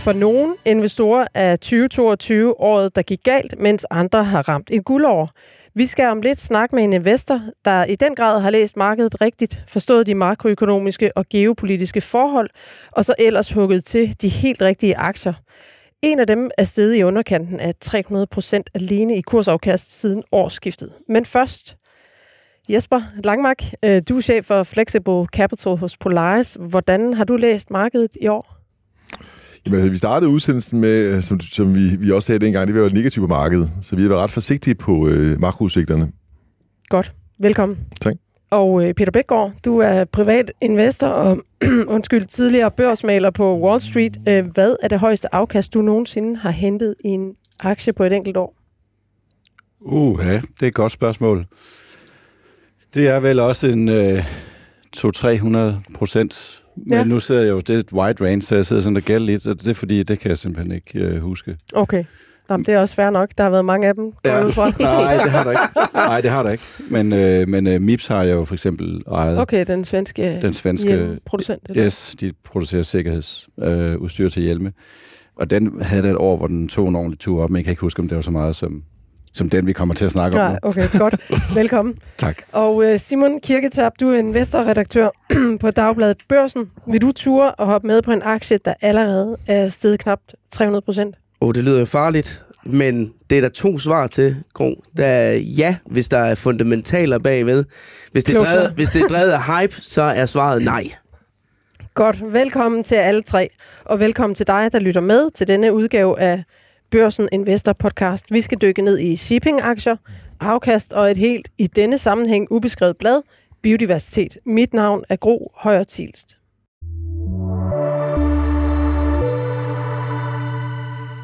For nogle investorer er 2022 året, der gik galt, mens andre har ramt et guldår. Vi skal om lidt snakke med en investor, der i den grad har læst markedet rigtigt, forstået de makroøkonomiske og geopolitiske forhold, og så ellers hugget til de helt rigtige aktier. En af dem er steget i underkanten af 300 procent alene i kursafkast siden årsskiftet. Men først, Jesper Langmark, øh, du er chef for Flexible Capital hos Polaris. Hvordan har du læst markedet i år? Jamen, vi startede udsendelsen med, som, som vi, vi også sagde dengang, det var negativt på markedet. Så vi har været ret forsigtige på øh, makroudsigterne. Godt. Velkommen. Tak. Og øh, Peter Bækgaard, du er privat investor og undskyld, tidligere børsmaler på Wall Street. Øh, hvad er det højeste afkast, du nogensinde har hentet i en aktie på et enkelt år? Uh, ja, det er et godt spørgsmål. Det er vel også en øh, 200-300 procent men ja. nu sidder jeg jo, det er et wide range, så jeg sidder sådan og gælder lidt, og det er fordi, det kan jeg simpelthen ikke øh, huske. Okay. Jamen, det er også fair nok. Der har været mange af dem. Ja. Nej, det har der ikke. Nej, det har der ikke. Men, øh, men øh, MIPS har jeg jo for eksempel ejet. Okay, den svenske, den svenske producent. Eller? Yes, de producerer sikkerhedsudstyr øh, til hjelme. Og den havde det et år, hvor den tog en ordentlig tur op, men jeg kan ikke huske, om det var så meget som som den, vi kommer til at snakke om nu. okay, godt. Velkommen. tak. Og uh, Simon Kirketab, du er investorredaktør på Dagbladet Børsen. Vil du ture og hoppe med på en aktie, der allerede er steget knap 300 procent? Åh, oh, det lyder jo farligt, men det er der to svar til, Gro. Der er ja, hvis der er fundamentaler bagved. Hvis det, er drevet, hvis det er drevet af hype, så er svaret nej. Godt. Velkommen til alle tre, og velkommen til dig, der lytter med til denne udgave af Børsen Investor Podcast. Vi skal dykke ned i shipping-aktier, afkast og et helt i denne sammenhæng ubeskrevet blad, biodiversitet. Mit navn er Gro Højer Tilst.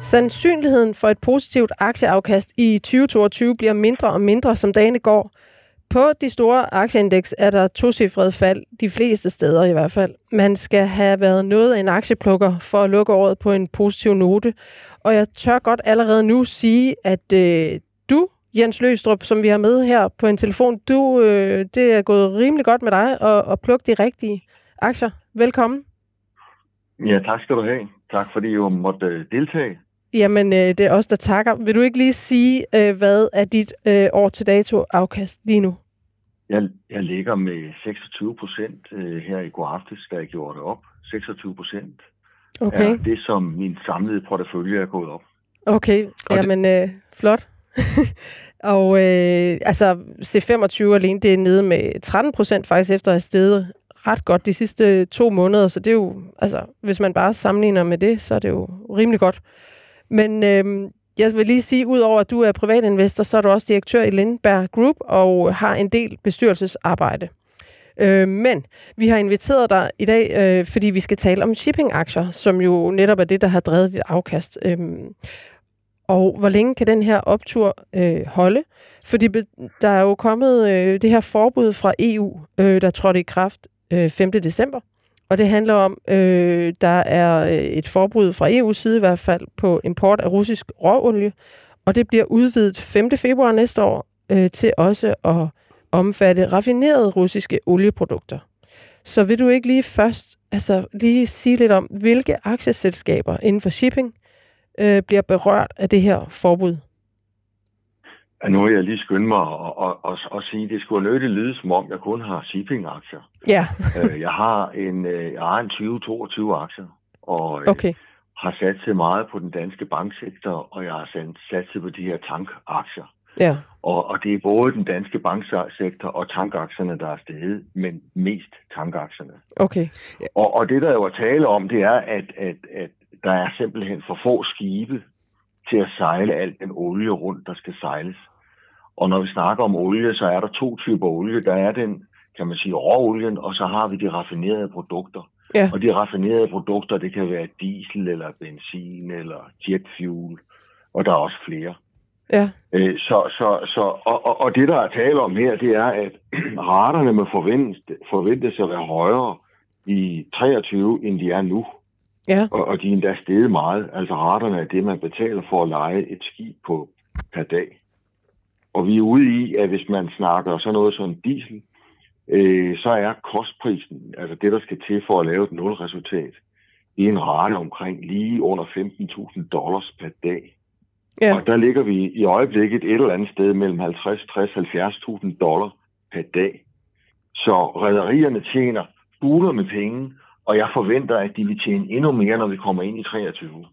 Sandsynligheden for et positivt aktieafkast i 2022 bliver mindre og mindre, som dagene går. På de store aktieindeks er der tocifrede fald, de fleste steder i hvert fald. Man skal have været noget af en aktieplukker for at lukke året på en positiv note. Og jeg tør godt allerede nu sige, at øh, du, Jens Løstrup, som vi har med her på en telefon, du, øh, det er gået rimelig godt med dig at, at plukke de rigtige aktier. Velkommen. Ja, tak skal du have. Tak fordi du måtte øh, deltage. Jamen, øh, det er os, der takker. Vil du ikke lige sige, øh, hvad er dit øh, år til dato afkast lige nu? Jeg, jeg ligger med 26 procent øh, her i går aftes, da jeg gjorde det op. 26 procent okay. er det, som min samlede portefølje er gået op. Okay, jamen øh, flot. og øh, altså C25 alene, det er nede med 13 procent faktisk efter at have steget ret godt de sidste to måneder, så det er jo, altså hvis man bare sammenligner med det, så er det jo rimelig godt. Men øh, jeg vil lige sige, udover at du er privatinvestor, så er du også direktør i Lindberg Group og har en del bestyrelsesarbejde. Øh, men vi har inviteret dig i dag, øh, fordi vi skal tale om shipping-aktier, som jo netop er det, der har drevet dit afkast. Øh, og hvor længe kan den her optur øh, holde? Fordi der er jo kommet øh, det her forbud fra EU, øh, der trådte i kraft øh, 5. december. Og det handler om, øh, der er øh, et forbud fra EU's side i hvert fald på import af russisk råolie, og det bliver udvidet 5. februar næste år øh, til også at omfatte raffinerede russiske olieprodukter. Så vil du ikke lige først altså lige sige lidt om, hvilke aktieselskaber inden for shipping øh, bliver berørt af det her forbud? Ja, nu vil jeg lige skynde mig at, at, at, at sige, at det skulle nødt lyde, som om jeg kun har shipping-aktier. Ja. Øh, jeg har en, øh, jeg har en 20-22 aktier, og øh, okay. har sat sig meget på den danske banksektor, og jeg har sat sig på de her tankaktier. Ja. Og, og det er både den danske banksektor og tankaktierne, der er steget, men mest tankaktierne. Okay. Og, og det, der jo er tale om, det er, at, at, at der er simpelthen for få skibe til at sejle alt den olie rundt, der skal sejles. Og når vi snakker om olie, så er der to typer olie. Der er den, kan man sige, råolien, og så har vi de raffinerede produkter. Ja. Og de raffinerede produkter, det kan være diesel eller benzin eller jetfuel, og der er også flere. Ja. Øh, så, så, så, og, og, og det, der er tale om her, det er, at raterne må forventes, forventes at være højere i 23, end de er nu. Ja. Og, og de er endda steget meget. Altså raterne er det, man betaler for at lege et skib på per dag. Og vi er ude i, at hvis man snakker sådan noget som diesel, øh, så er kostprisen, altså det, der skal til for at lave et nulresultat, i en rate omkring lige under 15.000 dollars per dag. Ja. Og der ligger vi i øjeblikket et eller andet sted mellem 50, 60, 70.000 dollar per dag. Så rædderierne tjener buler med penge, og jeg forventer, at de vil tjene endnu mere, når vi kommer ind i 23.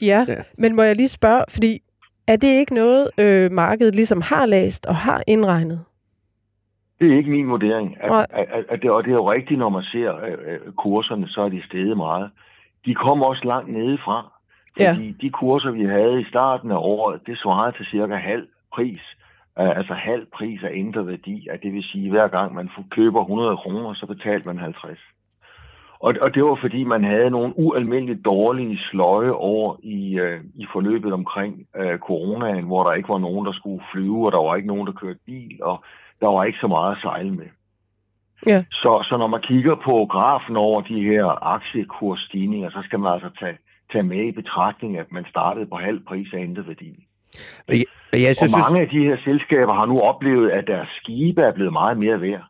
Ja, Ja. ja. men må jeg lige spørge, fordi er det ikke noget, øh, markedet ligesom har læst og har indregnet? Det er ikke min vurdering. At, Nej. at, at, at det, og det er jo rigtigt, når man ser øh, øh, kurserne, så er de steget meget. De kommer også langt nedefra. Ja. Fordi de kurser, vi havde i starten af året, det svarede til cirka halv pris. Uh, altså halv pris af ændret værdi. At det vil sige, at hver gang man får- køber 100 kroner, så betalte man 50. Og, og det var fordi, man havde nogle ualmindeligt dårlige sløje over i, øh, i forløbet omkring øh, coronaen, hvor der ikke var nogen, der skulle flyve, og der var ikke nogen, der kørte bil, og der var ikke så meget at sejle med. Ja. Så, så når man kigger på grafen over de her aktiekursstigninger, så skal man altså tage, tage med i betragtning, at man startede på halv pris af ændret værdi. Og jeg, og jeg Og synes, mange af de her selskaber har nu oplevet, at deres skibe er blevet meget mere værd.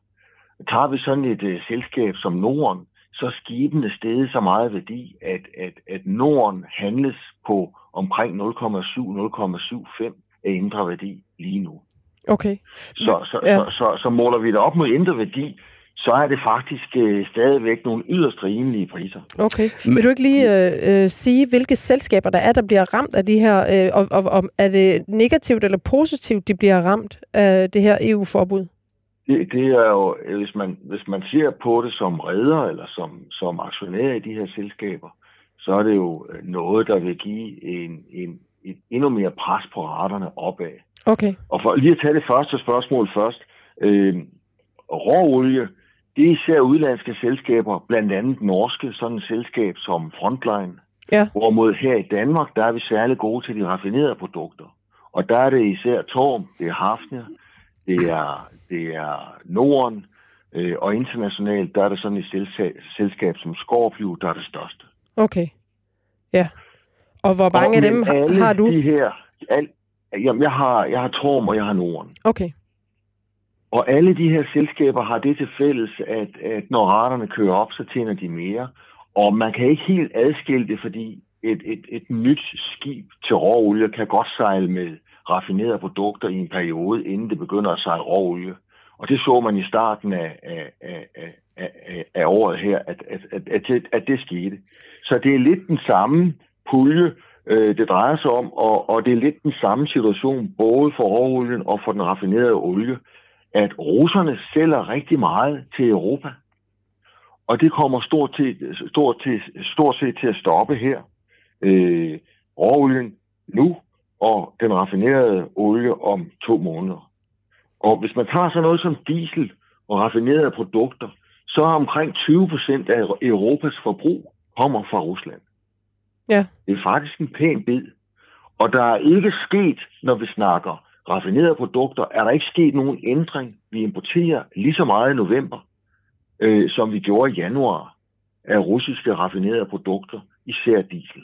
Tager vi sådan et uh, selskab som Norden, så skibene steget så meget værdi, at, at, at Norden handles på omkring 0,7-0,75 af indre værdi lige nu. Okay. Så, så, Ja. så, så, så måler vi det op mod indre værdi, så er det faktisk øh, stadigvæk nogle yderst rimelige priser. Okay. Vil du ikke lige øh, øh, sige, hvilke selskaber der er, der bliver ramt af de her, øh, og, og, og er det negativt eller positivt, de bliver ramt af det her EU-forbud? Det, det er jo, øh, hvis man, hvis man ser på det som redder eller som, som aktionær i de her selskaber, så er det jo øh, noget, der vil give en, en, et endnu mere pres på raterne opad. Okay. Og for lige at tage det første spørgsmål først. Øh, råolie, det er især udlandske selskaber, blandt andet norske, sådan et selskab som Frontline. Ja. Hvorimod her i Danmark, der er vi særlig gode til de raffinerede produkter. Og der er det især Torm, det er Hafnia, det er, det er Norden, øh, og internationalt, der er det sådan et selskab, selskab som Scorpio, der er det største. Okay. Ja. Og hvor mange og af dem alle har du? De her, al, jamen, jeg har, jeg har Torm, og jeg har Norden. Okay. Og alle de her selskaber har det til fælles, at, at når raterne kører op, så tjener de mere. Og man kan ikke helt adskille det, fordi et, et, et nyt skib til råolie kan godt sejle med raffinerede produkter i en periode, inden det begynder at sejle råolie. Og det så man i starten af, af, af, af, af, af året her, at, at, at, at, det, at det skete. Så det er lidt den samme pulje, øh, det drejer sig om, og, og det er lidt den samme situation, både for råolien og for den raffinerede olie, at russerne sælger rigtig meget til Europa. Og det kommer stort, til, stort, til, stort set til at stoppe her. Øh, råolien nu, og den raffinerede olie om to måneder. Og hvis man tager sådan noget som diesel og raffinerede produkter, så er omkring 20 procent af Europas forbrug kommer fra Rusland. Ja. Det er faktisk en pæn bid. Og der er ikke sket, når vi snakker raffinerede produkter, er der ikke sket nogen ændring. Vi importerer lige så meget i november, øh, som vi gjorde i januar, af russiske raffinerede produkter, især diesel.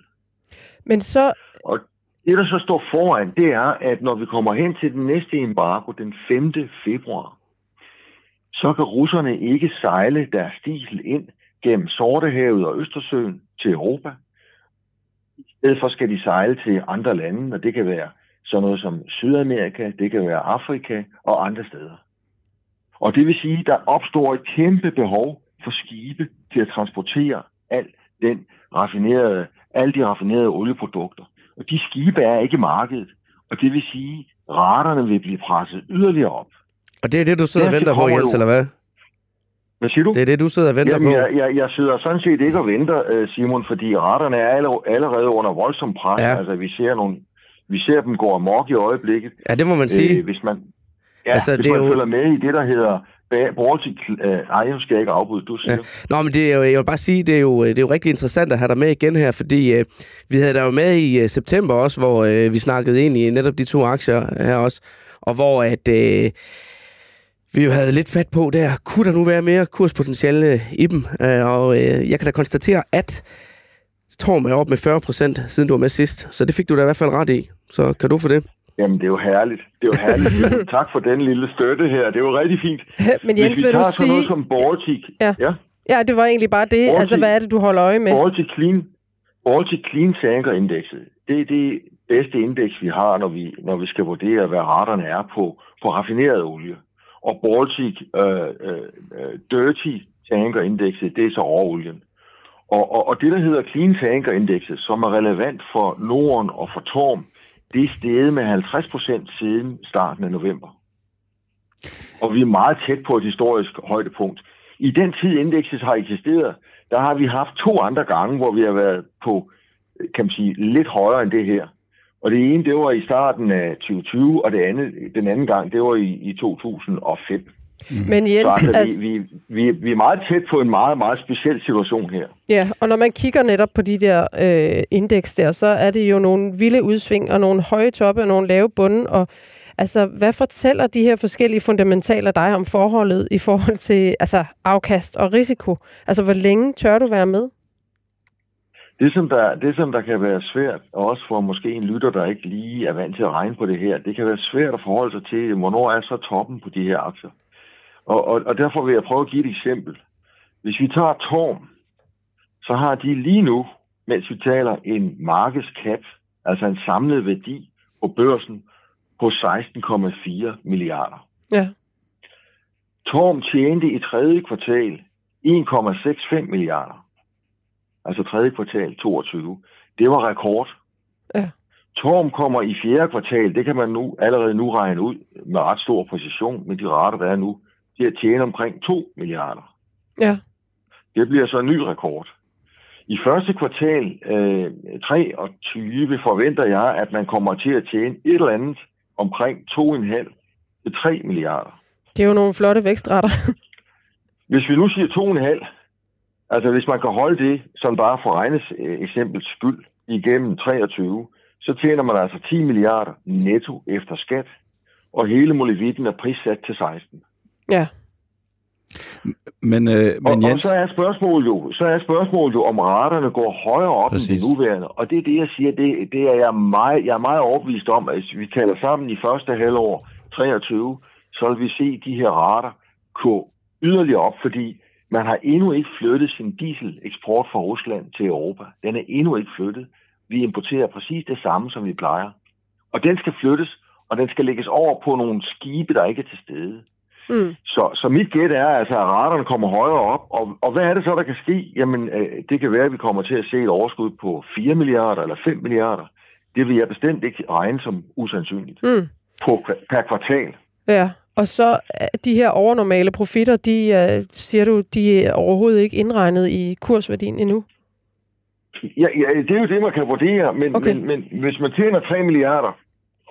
Men så, Og det, der så står foran, det er, at når vi kommer hen til den næste embargo, den 5. februar, så kan russerne ikke sejle deres diesel ind gennem Sortehavet og Østersøen til Europa. I stedet for skal de sejle til andre lande, og det kan være sådan noget som Sydamerika, det kan være Afrika og andre steder. Og det vil sige, at der opstår et kæmpe behov for skibe til at transportere al den raffinerede, alle de raffinerede olieprodukter. Og de skibe er ikke i markedet. Og det vil sige, at raterne vil blive presset yderligere op. Og det er det, du sidder og venter på, Jens, eller hvad? Hvad siger du? Det er det, du sidder og venter Jamen, på? jeg, jeg, jeg sidder sådan set ikke og venter, øh, Simon, fordi raterne er alle- allerede under voldsom pres. Ja. Altså, vi ser, nogle, vi ser dem gå amok i øjeblikket. Ja, det må man sige. Øh, hvis man, ja, Altså, hvis det man jo- følger med i det, der hedder Ba- til... Øh, ej, nu skal jeg ikke afbryde, du siger. Ja. Nå, men det er jo, jeg vil bare sige, det er, jo, øh, det er jo rigtig interessant at have dig med igen her, fordi øh, vi havde dig jo med i øh, september også, hvor øh, vi snakkede ind i netop de to aktier her også, og hvor at øh, vi jo havde lidt fat på der, kunne der nu være mere kurspotentiale øh, i dem? Øh, og øh, jeg kan da konstatere, at Torm er op med 40 procent, siden du var med sidst, så det fik du da i hvert fald ret i. Så kan du for det? Jamen, det er jo herligt. Det er jo herligt. tak for den lille støtte her. Det er jo rigtig fint. men Jens, Hvis vi vil du tager noget sige... som Baltic... Ja. ja. Ja, det var egentlig bare det. Baltic, altså, hvad er det, du holder øje med? Baltic Clean, Baltic Clean Tanker Indekset, det er det bedste indeks, vi har, når vi, når vi skal vurdere, hvad raterne er på, på raffineret olie. Og Baltic øh, øh, Dirty Tanker Indekset, det er så råolien. Og, og, og det, der hedder Clean Tanker Indekset, som er relevant for Norden og for Torm, det er steget med 50 procent siden starten af november. Og vi er meget tæt på et historisk højdepunkt. I den tid, indekset har eksisteret, der har vi haft to andre gange, hvor vi har været på, kan man sige, lidt højere end det her. Og det ene, det var i starten af 2020, og det andet, den anden gang, det var i, i 2005. Men Jens, Så altså, altså, vi, vi, vi, er meget tæt på en meget, meget speciel situation her. ja, og når man kigger netop på de der øh, indeks der, så er det jo nogle vilde udsving og nogle høje toppe og nogle lave bunde. Og altså, hvad fortæller de her forskellige fundamentaler dig om forholdet i forhold til altså, afkast og risiko? Altså, hvor længe tør du være med? Det som, der, det, som der kan være svært, og også for måske en lytter, der ikke lige er vant til at regne på det her, det kan være svært at forholde sig til, hvornår er så toppen på de her aktier. Og, og, og derfor vil jeg prøve at give et eksempel. Hvis vi tager Torm, så har de lige nu, mens vi taler en markedskap, altså en samlet værdi på børsen på 16,4 milliarder. Ja. Torm tjente i tredje kvartal 1,65 milliarder. Altså tredje kvartal 22. Det var rekord. Ja. Torm kommer i fjerde kvartal, det kan man nu allerede nu regne ud med ret stor præcision med de rater, der er nu, til at tjene omkring 2 milliarder. Ja. Det bliver så en ny rekord. I første kvartal øh, 23 forventer jeg, at man kommer til at tjene et eller andet omkring 2,5 til 3 milliarder. Det er jo nogle flotte vækstrater. Hvis vi nu siger 2,5, altså hvis man kan holde det, som bare for regnes øh, eksempels skyld, igennem 23, så tjener man altså 10 milliarder netto efter skat, og hele molevitten er prissat til 16. ja. Men, øh, Og, men og Jens, så er spørgsmålet jo, så er spørgsmålet jo, om raterne går højere op Præcis. end det nuværende. Og det er det, jeg siger, det, det er jeg meget, jeg er meget overbevist om, at hvis vi taler sammen i første halvår 23, så vil vi se de her rater gå yderligere op, fordi man har endnu ikke flyttet sin dieseleksport fra Rusland til Europa. Den er endnu ikke flyttet. Vi importerer præcis det samme, som vi plejer. Og den skal flyttes, og den skal lægges over på nogle skibe, der ikke er til stede. Mm. Så, så mit gæt er, altså, at raterne kommer højere op. Og, og hvad er det så, der kan ske? Jamen, øh, det kan være, at vi kommer til at se et overskud på 4 milliarder eller 5 milliarder. Det vil jeg bestemt ikke regne som usandsynligt Mm. på, per kvartal. Ja, og så er de her overnormale profitter, de, uh, siger du, de er overhovedet ikke indregnet i kursværdien endnu? Ja, ja, det er jo det, man kan vurdere, men, okay. men, men hvis man tjener 3 milliarder,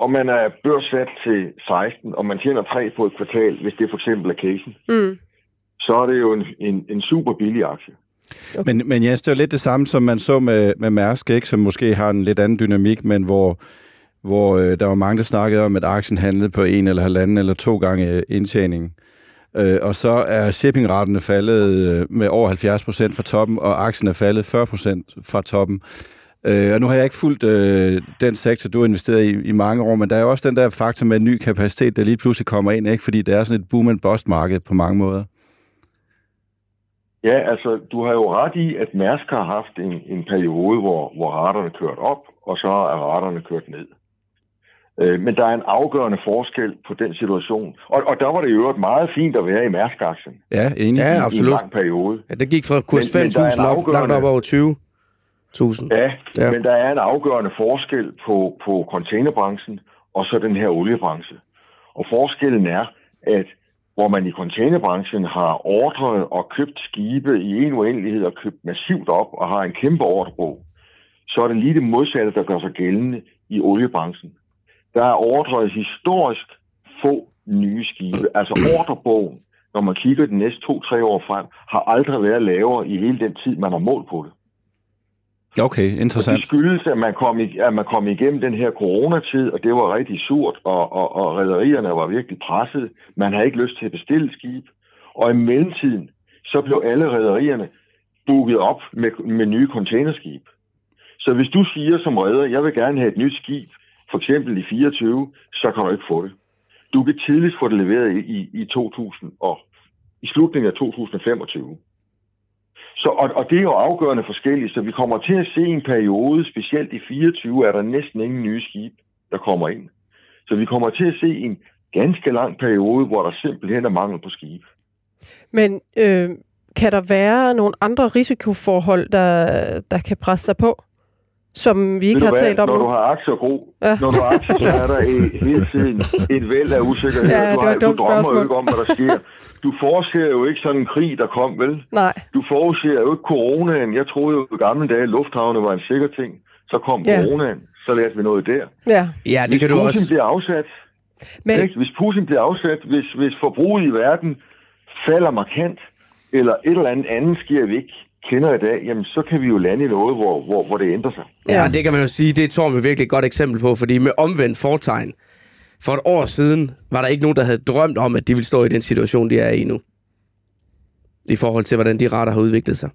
og man er børssat til 16, og man tjener 3 på et kvartal, hvis det for eksempel er casen, Mm. så er det jo en, en, en super billig aktie. men, men Jens, det er jo lidt det samme, som man så med, med Mærsk, ikke? som måske har en lidt anden dynamik, men hvor, hvor øh, der var mange, der snakkede om, at aktien handlede på en eller halvanden eller to gange øh, indtjeningen. Øh, og så er shippingraterne faldet øh, med over 70 procent fra toppen, og aktien er faldet 40 procent fra toppen. Øh, og nu har jeg ikke fulgt øh, den sektor, du har investeret i, i mange år, men der er jo også den der faktor med ny kapacitet, der lige pludselig kommer ind, ikke? fordi det er sådan et boom and bust marked på mange måder. Ja, altså, du har jo ret i, at Mærsk har haft en, en periode, hvor, hvor raterne kørt op, og så er raterne kørt ned. Øh, men der er en afgørende forskel på den situation. Og, og der var det jo øvrigt meget fint at være i Mærsk-aktien Ja, enig. Ja, i en absolut. lang periode. Ja, det gik fra kurs Men- men der er en 5.000 op, langt op over 20.000. Ja, Ja. ja, men der er en afgørende forskel på, på containerbranchen og så den her oliebranche. Og forskellen er, at hvor man i containerbranchen har ordret og købt skibe i en uendelighed og købt massivt op og har en kæmpe ordrebog, så er det lige det modsatte, der gør sig gældende i oliebranchen. Der er ordret historisk få nye skibe. Altså ordrebogen, når man kigger de næste to-tre år frem, har aldrig været lavere i hele den tid, man har målt på det. Okay, Og interessant. det skyldes, at man, kom at man kom igennem den her coronatid, og det var rigtig surt, og, og, og rædderierne var virkelig presset. Man havde ikke lyst til at bestille skib. Og i mellemtiden, så blev alle rædderierne booket op med, med nye containerskib. Så hvis du siger som redder, jeg vil gerne have et nyt skib, for eksempel i 24, så kan du ikke få det. Du kan tidligst få det leveret i, i 2000 og i slutningen af 2025. Så, og, og det er jo afgørende forskelligt, så vi kommer til at se en periode, specielt i 24, er der næsten ingen nye skib, der kommer ind. Så vi kommer til at se en ganske lang periode, hvor der simpelthen er mangel på skib. Men øh, kan der være nogle andre risikoforhold, der, der kan presse sig på? Som vi ikke har hvad, talt om Når nu. du har aktier, Gro, ja. når du har aktier, så er der et, hele tiden et væld af usikkerhed. Ja, du, det var har, et du drømmer jo spørgsmål. ikke om, hvad der sker. Du forudser jo ikke sådan en krig, der kom, vel? Nej, Du forudser jo ikke coronaen. Jeg troede jo i gamle dage, at lufthavne var en sikker ting. Så kom Ja. coronaen, så lærte vi noget der. ja. Ja, det Hvis kan du Putin også. bliver afsat, Men, ikke? hvis Putin bliver afsat, hvis, hvis forbruget i verden falder markant, eller et eller andet andet sker, vi ikke kender i dag, jamen så kan vi jo lande i noget, hvor, hvor, hvor det ændrer sig. Ja, det kan man jo sige, det er Torm jo virkelig et godt eksempel på, fordi med omvendt fortegn, for et år siden var der ikke nogen, der havde drømt om, at de ville stå i den situation, de er i nu. I forhold til, hvordan de retter har udviklet sig.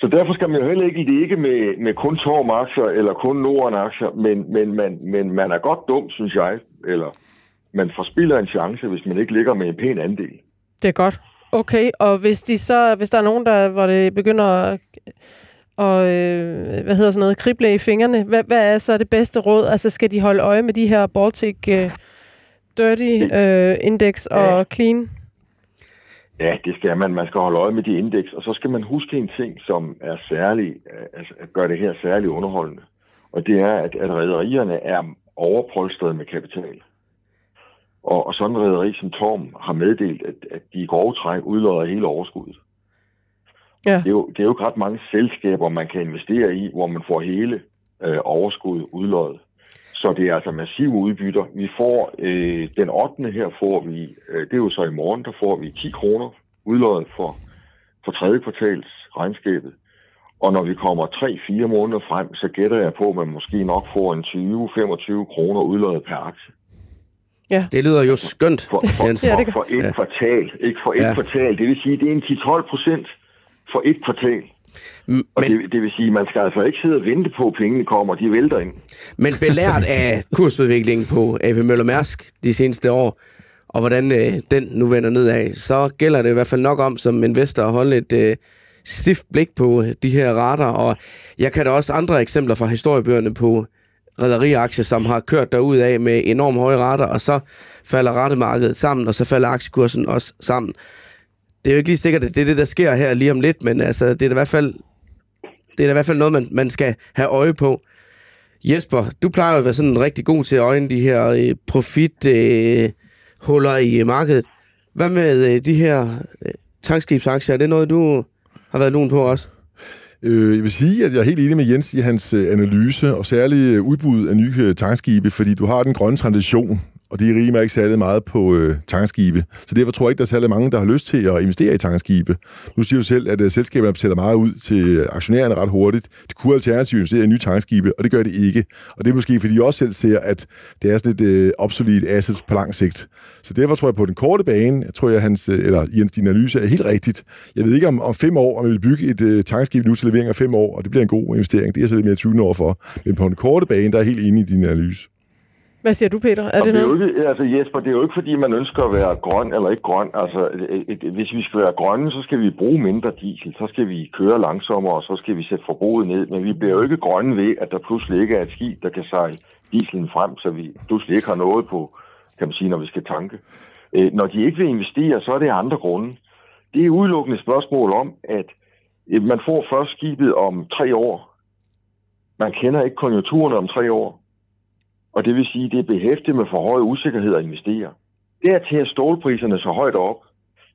Så derfor skal man jo heller ikke ligge med, med kun Torm-aktier eller kun Norden-aktier, men, men, man, men man er godt dum, synes jeg, eller man forspiller en chance, hvis man ikke ligger med en pæn andel. det er godt. Okay, og hvis, de så, hvis der er nogen, der, hvor det begynder at, og, øh, hvad hedder sådan noget, krible i fingrene, hvad, hvad er så det bedste råd? Altså, skal de holde øje med de her Baltic øh, Dirty øh, Index og Clean? Ja, det skal man. Man skal holde øje med de indeks, og så skal man huske en ting, som er særlig, øh, altså at gøre det her særligt underholdende. Og det er, at, at rædderierne er overpolstret med kapital. Og, og sådan en rædderi som Torm har meddelt, at, at de i grove træk udlodder hele overskuddet. Ja. Det, er jo, det er jo ikke ret mange selskaber, man kan investere i, hvor man får hele øh, overskuddet udloddet. Så det er altså massive udbytter. Vi får øh, den 8. her får vi, øh, det er jo så i morgen, der får vi 10 kroner udloddet for, for tredje kvartals regnskabet. Og når vi kommer 3-4 måneder frem, så gætter jeg på, at man måske nok får en 20-25 kroner udloddet per aktie. Det lyder jo skønt, For, for, Jens. Ja, for, for et Ja. kvartal. Ikke for et Ja. kvartal. Det vil sige, det er en 10-12 procent for et kvartal. M- Og Men, det, det vil sige, at man skal altså ikke sidde og vente på, at pengene kommer, de vælter ind. men belært af kursudviklingen på AP Møller Mærsk de seneste år, og hvordan øh, den nu vender nedad, så gælder det i hvert fald nok om som investor at holde et øh, stift blik på de her rater, og jeg kan da også andre eksempler fra historiebøgerne på rædderiaktier, som har kørt derud af med enormt høje rater, og så falder rettemarkedet sammen, og så falder aktiekursen også sammen. Det er jo ikke lige sikkert, at det er det, der sker her lige om lidt, men altså, det er da i hvert fald, det er da i hvert fald noget, man, man skal have øje på. Jesper, du plejer jo at være sådan rigtig god til at øjne de her øh, profithuller øh, huller i øh, markedet. Hvad med øh, de her øh, tankskibsaktier? Er det noget, du har været lun på også? Øh, jeg vil sige, at jeg er helt enig med Jens i hans øh, analyse, og særligt øh, udbud af nye øh, tankskibe, fordi du har den grønne tradition, og de rimer ikke særlig meget på øh, tankskibe. Så derfor tror jeg ikke, der er særlig mange, der har lyst til at investere i tankskibe. Nu siger du selv, at øh, selskaberne betaler meget ud til øh, aktionærerne ret hurtigt. De kunne alternativt investere i nye tankskibe, og det gør det ikke. Og det er måske, fordi de også selv ser, at det er sådan et øh, obsolet asset på lang sigt. Så derfor tror jeg på den korte bane, jeg tror jeg, hans, øh, eller Jens, din analyse er helt rigtigt. Jeg ved ikke om, om fem år, om vi vil bygge et øh, tankskib nu til levering af fem år, og det bliver en god investering. Det er jeg så lidt mere 20 år for. Men på den korte bane, der er helt enig i din analyse. Hvad siger du, Peter? Er det det er jo noget? ikke, altså Jesper, det er jo ikke, fordi man ønsker at være grøn eller ikke grøn. Altså, et, et, hvis vi skal være grønne, så skal vi bruge mindre diesel, så skal vi køre langsommere, og så skal vi sætte forbruget ned. Men vi bliver jo ikke grønne ved, at der pludselig ikke er et skib, der kan sejle dieselen frem, så vi pludselig ikke har noget på, kan man sige, når vi skal tanke. Øh, når de ikke vil investere, så er det andre grunde. Det er udelukkende spørgsmål om, at øh, man får først skibet om tre år. Man kender ikke konjunkturerne om tre år. Og det vil sige, at det er behæftet med for høj usikkerhed at investere. Dertil er stålpriserne så højt op,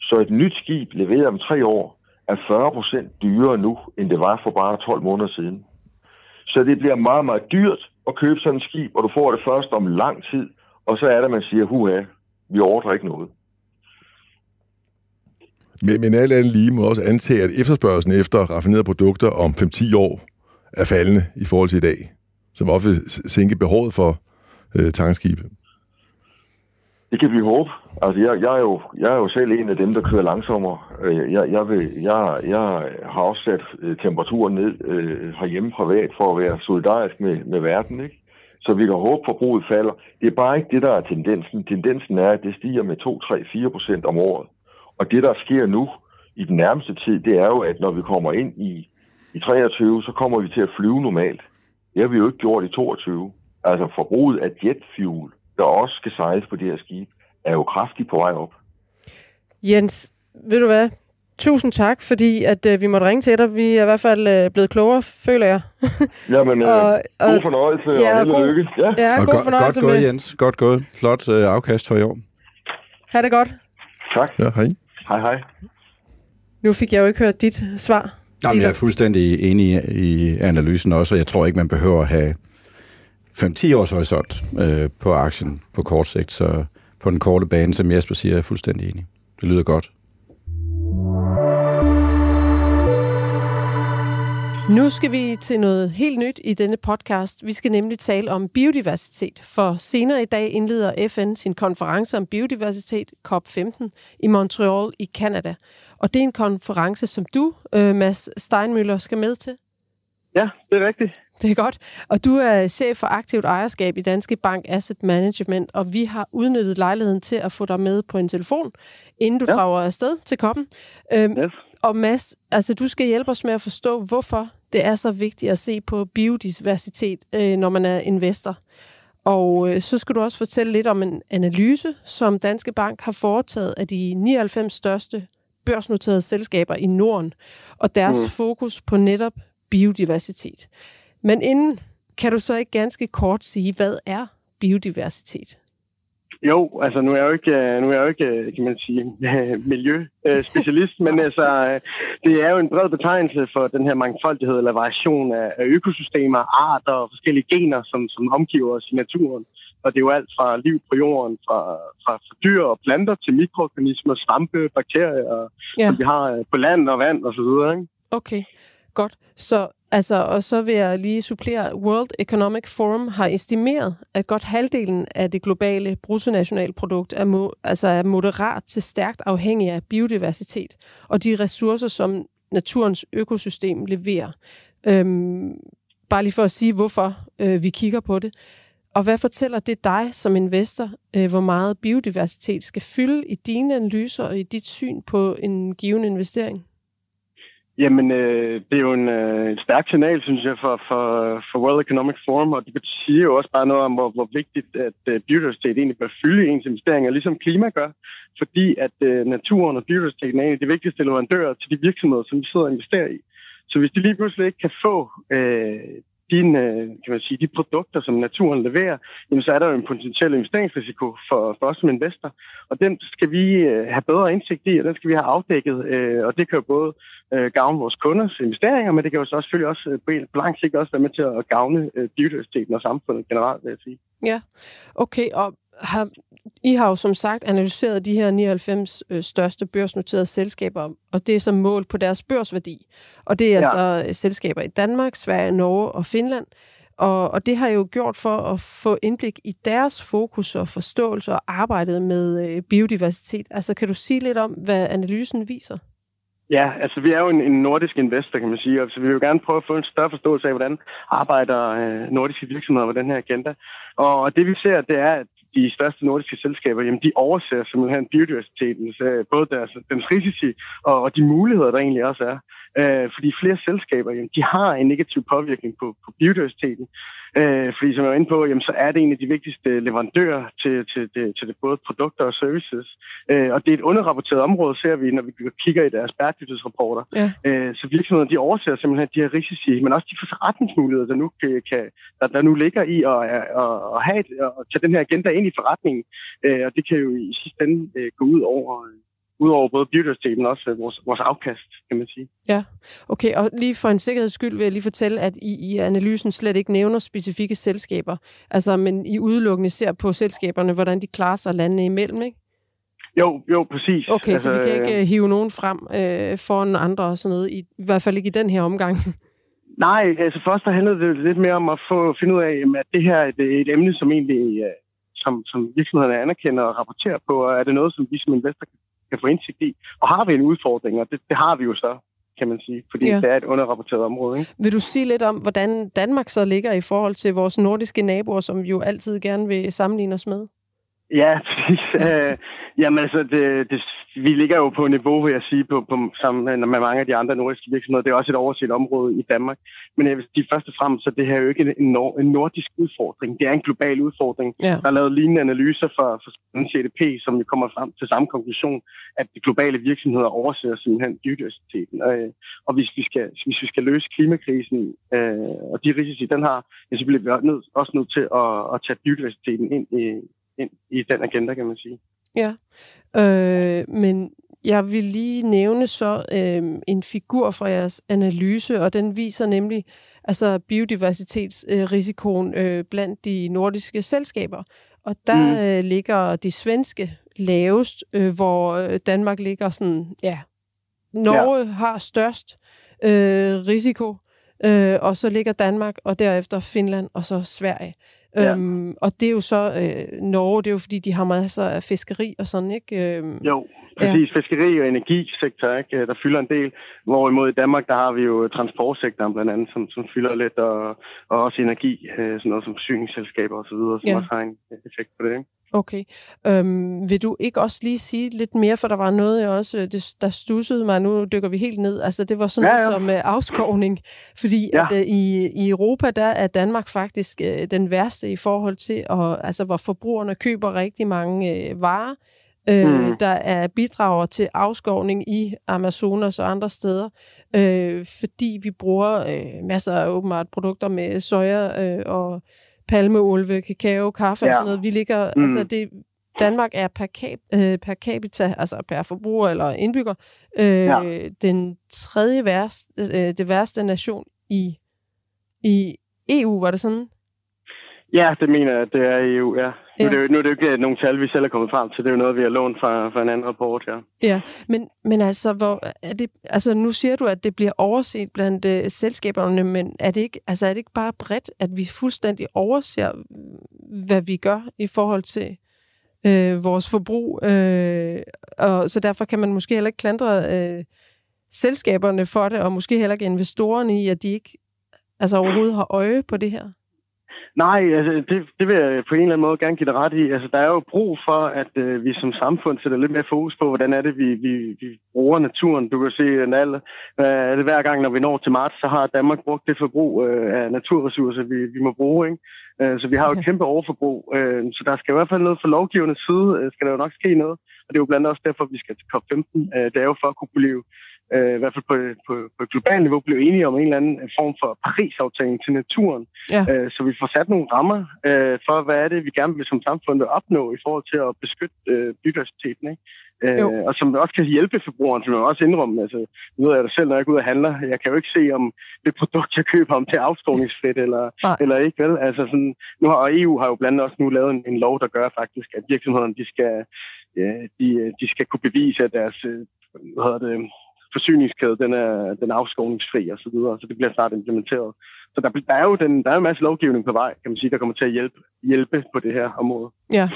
så et nyt skib leveret om tre år er 40 procent dyrere nu, end det var for bare 12 måneder siden. Så det bliver meget, meget dyrt at købe sådan et skib, og du får det først om lang tid, og så er det, man siger, huha, vi ordrer ikke noget. Men, men alt andet lige må også antage, at efterspørgselen efter raffinerede produkter om 5-10 år er faldende i forhold til i dag, som ofte sænker behovet for øh, tankskibe. Det kan vi håbe. Altså, jeg, jeg, er jo, jeg er jo selv en af dem, der kører langsommere. Øh, jeg, jeg, vil, jeg, jeg har også sat øh, temperaturen ned øh, herhjemme privat for at være solidarisk med, med verden. Ikke? Så vi kan håbe, at forbruget falder. Det er bare ikke det, der er tendensen. Tendensen er, at det stiger med 2, 3, 4 procent om året. Og det, der sker nu, i den nærmeste tid, det er jo, at når vi kommer ind i, i 23, så kommer vi til at flyve normalt. Det har vi jo ikke gjort i 22. Altså forbruget af jetfuel, der også skal sejles på det her skib, er jo kraftigt på vej op. Jens, ved du hvad? Tusind tak, fordi at øh, vi måtte ringe til dig. Vi er i hvert fald øh, blevet klogere, føler jeg. Jamen, øh, Og- og- god fornøjelse ja, og held og god- lykke. Ja. Ja, og god go- fornøjelse godt gået, med. Jens. Godt gået. Flot øh, afkast for i år. Ha' det godt. Tak. Ja, hej. Hej hej. Nu fik jeg jo ikke hørt dit svar. Jamen, jeg er fuldstændig enig i, i analysen også, og jeg tror ikke, man behøver at have 5-10 års horisont øh, på aktien på kort sigt, så på den korte bane, som Jesper siger, er jeg fuldstændig enig. Det lyder godt. Nu skal vi til noget helt nyt i denne podcast. Vi skal nemlig tale om biodiversitet, for senere i dag indleder FN sin konference om biodiversitet, COP15, i Montreal i Canada. Og det er en konference, som du, øh, Mads Steinmüller, skal med til. Ja, det er rigtigt. Det er godt. Og du er chef for aktivt ejerskab i Danske Bank Asset Management, og vi har udnyttet lejligheden til at få dig med på en telefon, inden du ja. Drager afsted til koppen. Øhm, Yes. og Mads, altså du skal hjælpe os med at forstå, hvorfor det er så vigtigt at se på biodiversitet, øh, når man er investor. Og øh, så skal du også fortælle lidt om en analyse, som Danske Bank har foretaget af de 99 største børsnoterede selskaber i Norden, og deres mm. fokus på netop biodiversitet. Men inden kan du så ikke ganske kort sige, hvad er biodiversitet? Jo, altså nu er jeg jo ikke, øh, nu er jeg jo ikke øh, kan man sige, miljøspecialist, men altså, øh, det er jo en bred betegnelse for den her mangfoldighed eller variation af økosystemer, arter og forskellige gener, som, som omgiver os i naturen. Og det er jo alt fra liv på jorden, fra, fra, fra dyr og planter til mikroorganismer, svampe, bakterier, Ja. som vi har på land og vand osv. Ikke? Okay, godt. Så, altså, og så vil jeg lige supplere. World Economic Forum har estimeret, at godt halvdelen af det globale bruttonationalprodukt er, mo- altså er moderat til stærkt afhængig af biodiversitet og de ressourcer, som naturens økosystem leverer. Øhm, bare lige for at sige, hvorfor øh, vi kigger på det. Og hvad fortæller det dig som investor, øh, hvor meget biodiversitet skal fylde i dine analyser og i dit syn på en given investering? Jamen, øh, det er jo en, øh, et stærkt signal, synes jeg, for, for, for World Economic Forum, og det siger jo også bare noget om, hvor, hvor vigtigt at øh, biodiversitet egentlig bør fylde ens investeringer, ligesom klima gør, fordi at øh, naturen og biodiversiteten er en af de vigtigste leverandører til de virksomheder, som vi sidder og investerer i. Så hvis de lige pludselig ikke kan få øh, din, øh, kan man sige, de produkter, som naturen leverer, jamen, så er der jo en potentiel investeringsrisiko for, for os som investor. Og den skal vi øh, have bedre indsigt i, og den skal vi have afdækket. Øh, og det kan jo både øh, gavne vores kunders investeringer, men det kan jo så selvfølgelig også øh, på en- på lang sigt også være med til at gavne øh, biodiversiteten og samfundet generelt, vil jeg sige. Ja, okay. Og har, I har jo som sagt analyseret de her 99 øh, største børsnoterede selskaber, og det er som mål på deres børsværdi. Og det er ja. Altså selskaber i Danmark, Sverige, Norge og Finland. Og, og det har jo gjort for at få indblik i deres fokus og forståelse og arbejdet med øh, biodiversitet. Altså kan du sige lidt om, hvad analysen viser? Ja, altså vi er jo en, en nordisk investor, kan man sige, og så vi vil jo gerne prøve at få en større forståelse af, hvordan arbejder øh, nordiske virksomheder med den her agenda. Og det vi ser, det er, at de største nordiske selskaber, jamen de overser simpelthen biodiversiteten, øh, både deres, dens risici og, og de muligheder, der egentlig også er. Øh, fordi flere selskaber, jamen, de har en negativ påvirkning på, på biodiversiteten. Øh, fordi som jeg var inde på, jamen, så er det en af de vigtigste leverandører til, til, til, til det både produkter og services. Øh, og det er et underrapporteret område, ser vi, når vi kigger i deres bæredygtighedsrapporter. Ja. Øh, så virksomhederne, de overser simpelthen de her risici, men også de forretningsmuligheder, der nu, kan, der, der nu ligger i at, at, at, have et, at tage den her agenda ind i forretningen. Øh, og det kan jo i sidste ende øh, gå ud over, ud over både biodiversiteten, men også øh, vores, vores afkast, kan man sige. Ja, okay. Og lige for en sikkerheds skyld vil jeg lige fortælle, at I i analysen slet ikke nævner specifikke selskaber. Altså, men I udelukkende ser på selskaberne, hvordan de klarer sig landene imellem, ikke? Jo, jo, præcis. Okay, altså, så vi kan øh, ikke øh, hive nogen frem øh, foran andre og sådan noget, i, i hvert fald ikke i den her omgang. Nej, altså først der handlede det lidt mere om at få finde ud af, at det her er et, et emne, som egentlig øh, som, som virksomhederne anerkender og rapporterer på, og er det noget, som vi som investor kan få indsigt i? Og har vi en udfordring, og det, det har vi jo så, kan man sige, fordi Ja. ja. det er et underrapporteret område. Ikke? vil du sige lidt om, hvordan Danmark så ligger i forhold til vores nordiske naboer, som vi jo altid gerne vil sammenligne os med? Ja, præcis. Jamen altså, det, det vi ligger jo på niveau, vil jeg sige, på, på, sammen med mange af de andre nordiske virksomheder. Det er også et overset område i Danmark. Men jeg vil sige først og fremmest, så det her er jo ikke en, nor- en nordisk udfordring. Det er en global udfordring. Ja. Der er lavet lignende analyser for, for CDP, som jo kommer frem til samme konklusion, at de globale virksomheder overser simpelthen biodiversiteten. Øh, og hvis vi, skal, hvis vi skal løse klimakrisen øh, og de risici, den har, ja, så bliver vi nød, også nødt til at, at tage biodiversiteten ind i, ind i den agenda, kan man sige. Ja, øh, men jeg vil lige nævne så øh, en figur fra jeres analyse, og den viser nemlig altså biodiversitetsrisikoen øh, blandt de nordiske selskaber. Og der mm. øh, ligger de svenske lavest, øh, hvor øh, Danmark ligger sådan, ja, Norge ja. har størst øh, risiko, øh, og så ligger Danmark, og derefter Finland, og så Sverige. Ja. Øhm, og det er jo så øh, Norge, det er jo fordi, de har masser af fiskeri og sådan, ikke? Øhm, jo, præcis. Ja. Fiskeri og energisektor, ikke? der fylder en del. Hvorimod i Danmark, der har vi jo transportsektoren blandt andet, som, som fylder lidt, og, og også energi, øh, sådan noget som forsyningsselskaber osv., som ja. også har en effekt på det, ikke? Okay. Øhm, vil du ikke også lige sige lidt mere, for der var noget, jeg også, det, der stussede mig, nu dykker vi helt ned, altså det var sådan ja, ja. som uh, afskovning, fordi ja. at, uh, i, i Europa, der er Danmark faktisk uh, den værste i forhold til, at, altså hvor forbrugerne køber rigtig mange uh, varer, øh, mm. der er bidrager til afskovning i Amazonas og andre steder, øh, fordi vi bruger øh, masser af åbenbart produkter med soja øh, og palmeolve, kakao, kaffe ja. og sådan noget. Vi ligger, mm. altså det, Danmark er per, cap, øh, per capita, altså per forbruger eller indbygger, øh, ja. den tredje værste, øh, det værste nation i, i EU, var det sådan? Ja, det mener jeg, det er EU, ja. Ja. Nu, er det jo, nu er det jo ikke nogen tal, vi selv er kommet frem til. Det er jo noget, vi har lånt fra, fra en anden rapport, ja. Ja, men, men altså, hvor er det, altså, nu siger du, at det bliver overset blandt uh, selskaberne, men er det, ikke, altså, er det ikke bare bredt, at vi fuldstændig overser, hvad vi gør i forhold til øh, vores forbrug? Øh, og så derfor kan man måske heller ikke klandre øh, selskaberne for det, og måske heller ikke investorerne i, at de ikke altså, overhovedet har øje på det her? Nej, altså, det, det vil jeg på en eller anden måde gerne give dig ret i. Altså, der er jo brug for, at øh, vi som samfund sætter lidt mere fokus på, hvordan er det, vi, vi, vi bruger naturen. Du kan se, at alle, øh, det hver gang, når vi når til marts, så har Danmark brugt det forbrug øh, af naturressourcer, vi, vi må bruge. Ikke? Øh, så vi har jo et kæmpe overforbrug. Øh, så der skal i hvert fald noget for lovgivende side, øh, skal der jo nok ske noget. Og det er jo blandt andet også derfor, vi skal til COP15. Øh, det er jo for at kunne blive øh, i hvert fald på, på, på globalt niveau, blev enige om en eller anden form for Paris-aftale til naturen. Ja. Øh, så vi får sat nogle rammer øh, for, hvad er det, vi gerne vil som samfund opnå i forhold til at beskytte øh, biodiversiteten. Ikke? Øh, og som også kan hjælpe forbrugeren, som jeg også indrømme. Altså, nu ved jeg det selv, når jeg går ud og handler. Jeg kan jo ikke se, om det produkt, jeg køber, om det er afskåningsfrit eller, eller ikke. Vel? Altså, sådan, nu har, og EU har jo blandt andet også nu lavet en, en lov, der gør faktisk, at virksomhederne de skal, ja, de, de skal kunne bevise, at deres øh, hvad hedder det, forsyningskæde, den er, den er afskovningsfri og så videre, så det bliver snart implementeret. Så der, der, er jo den, der er en masse lovgivning på vej, kan man sige, der kommer til at hjælpe, hjælpe på det her område. Ja,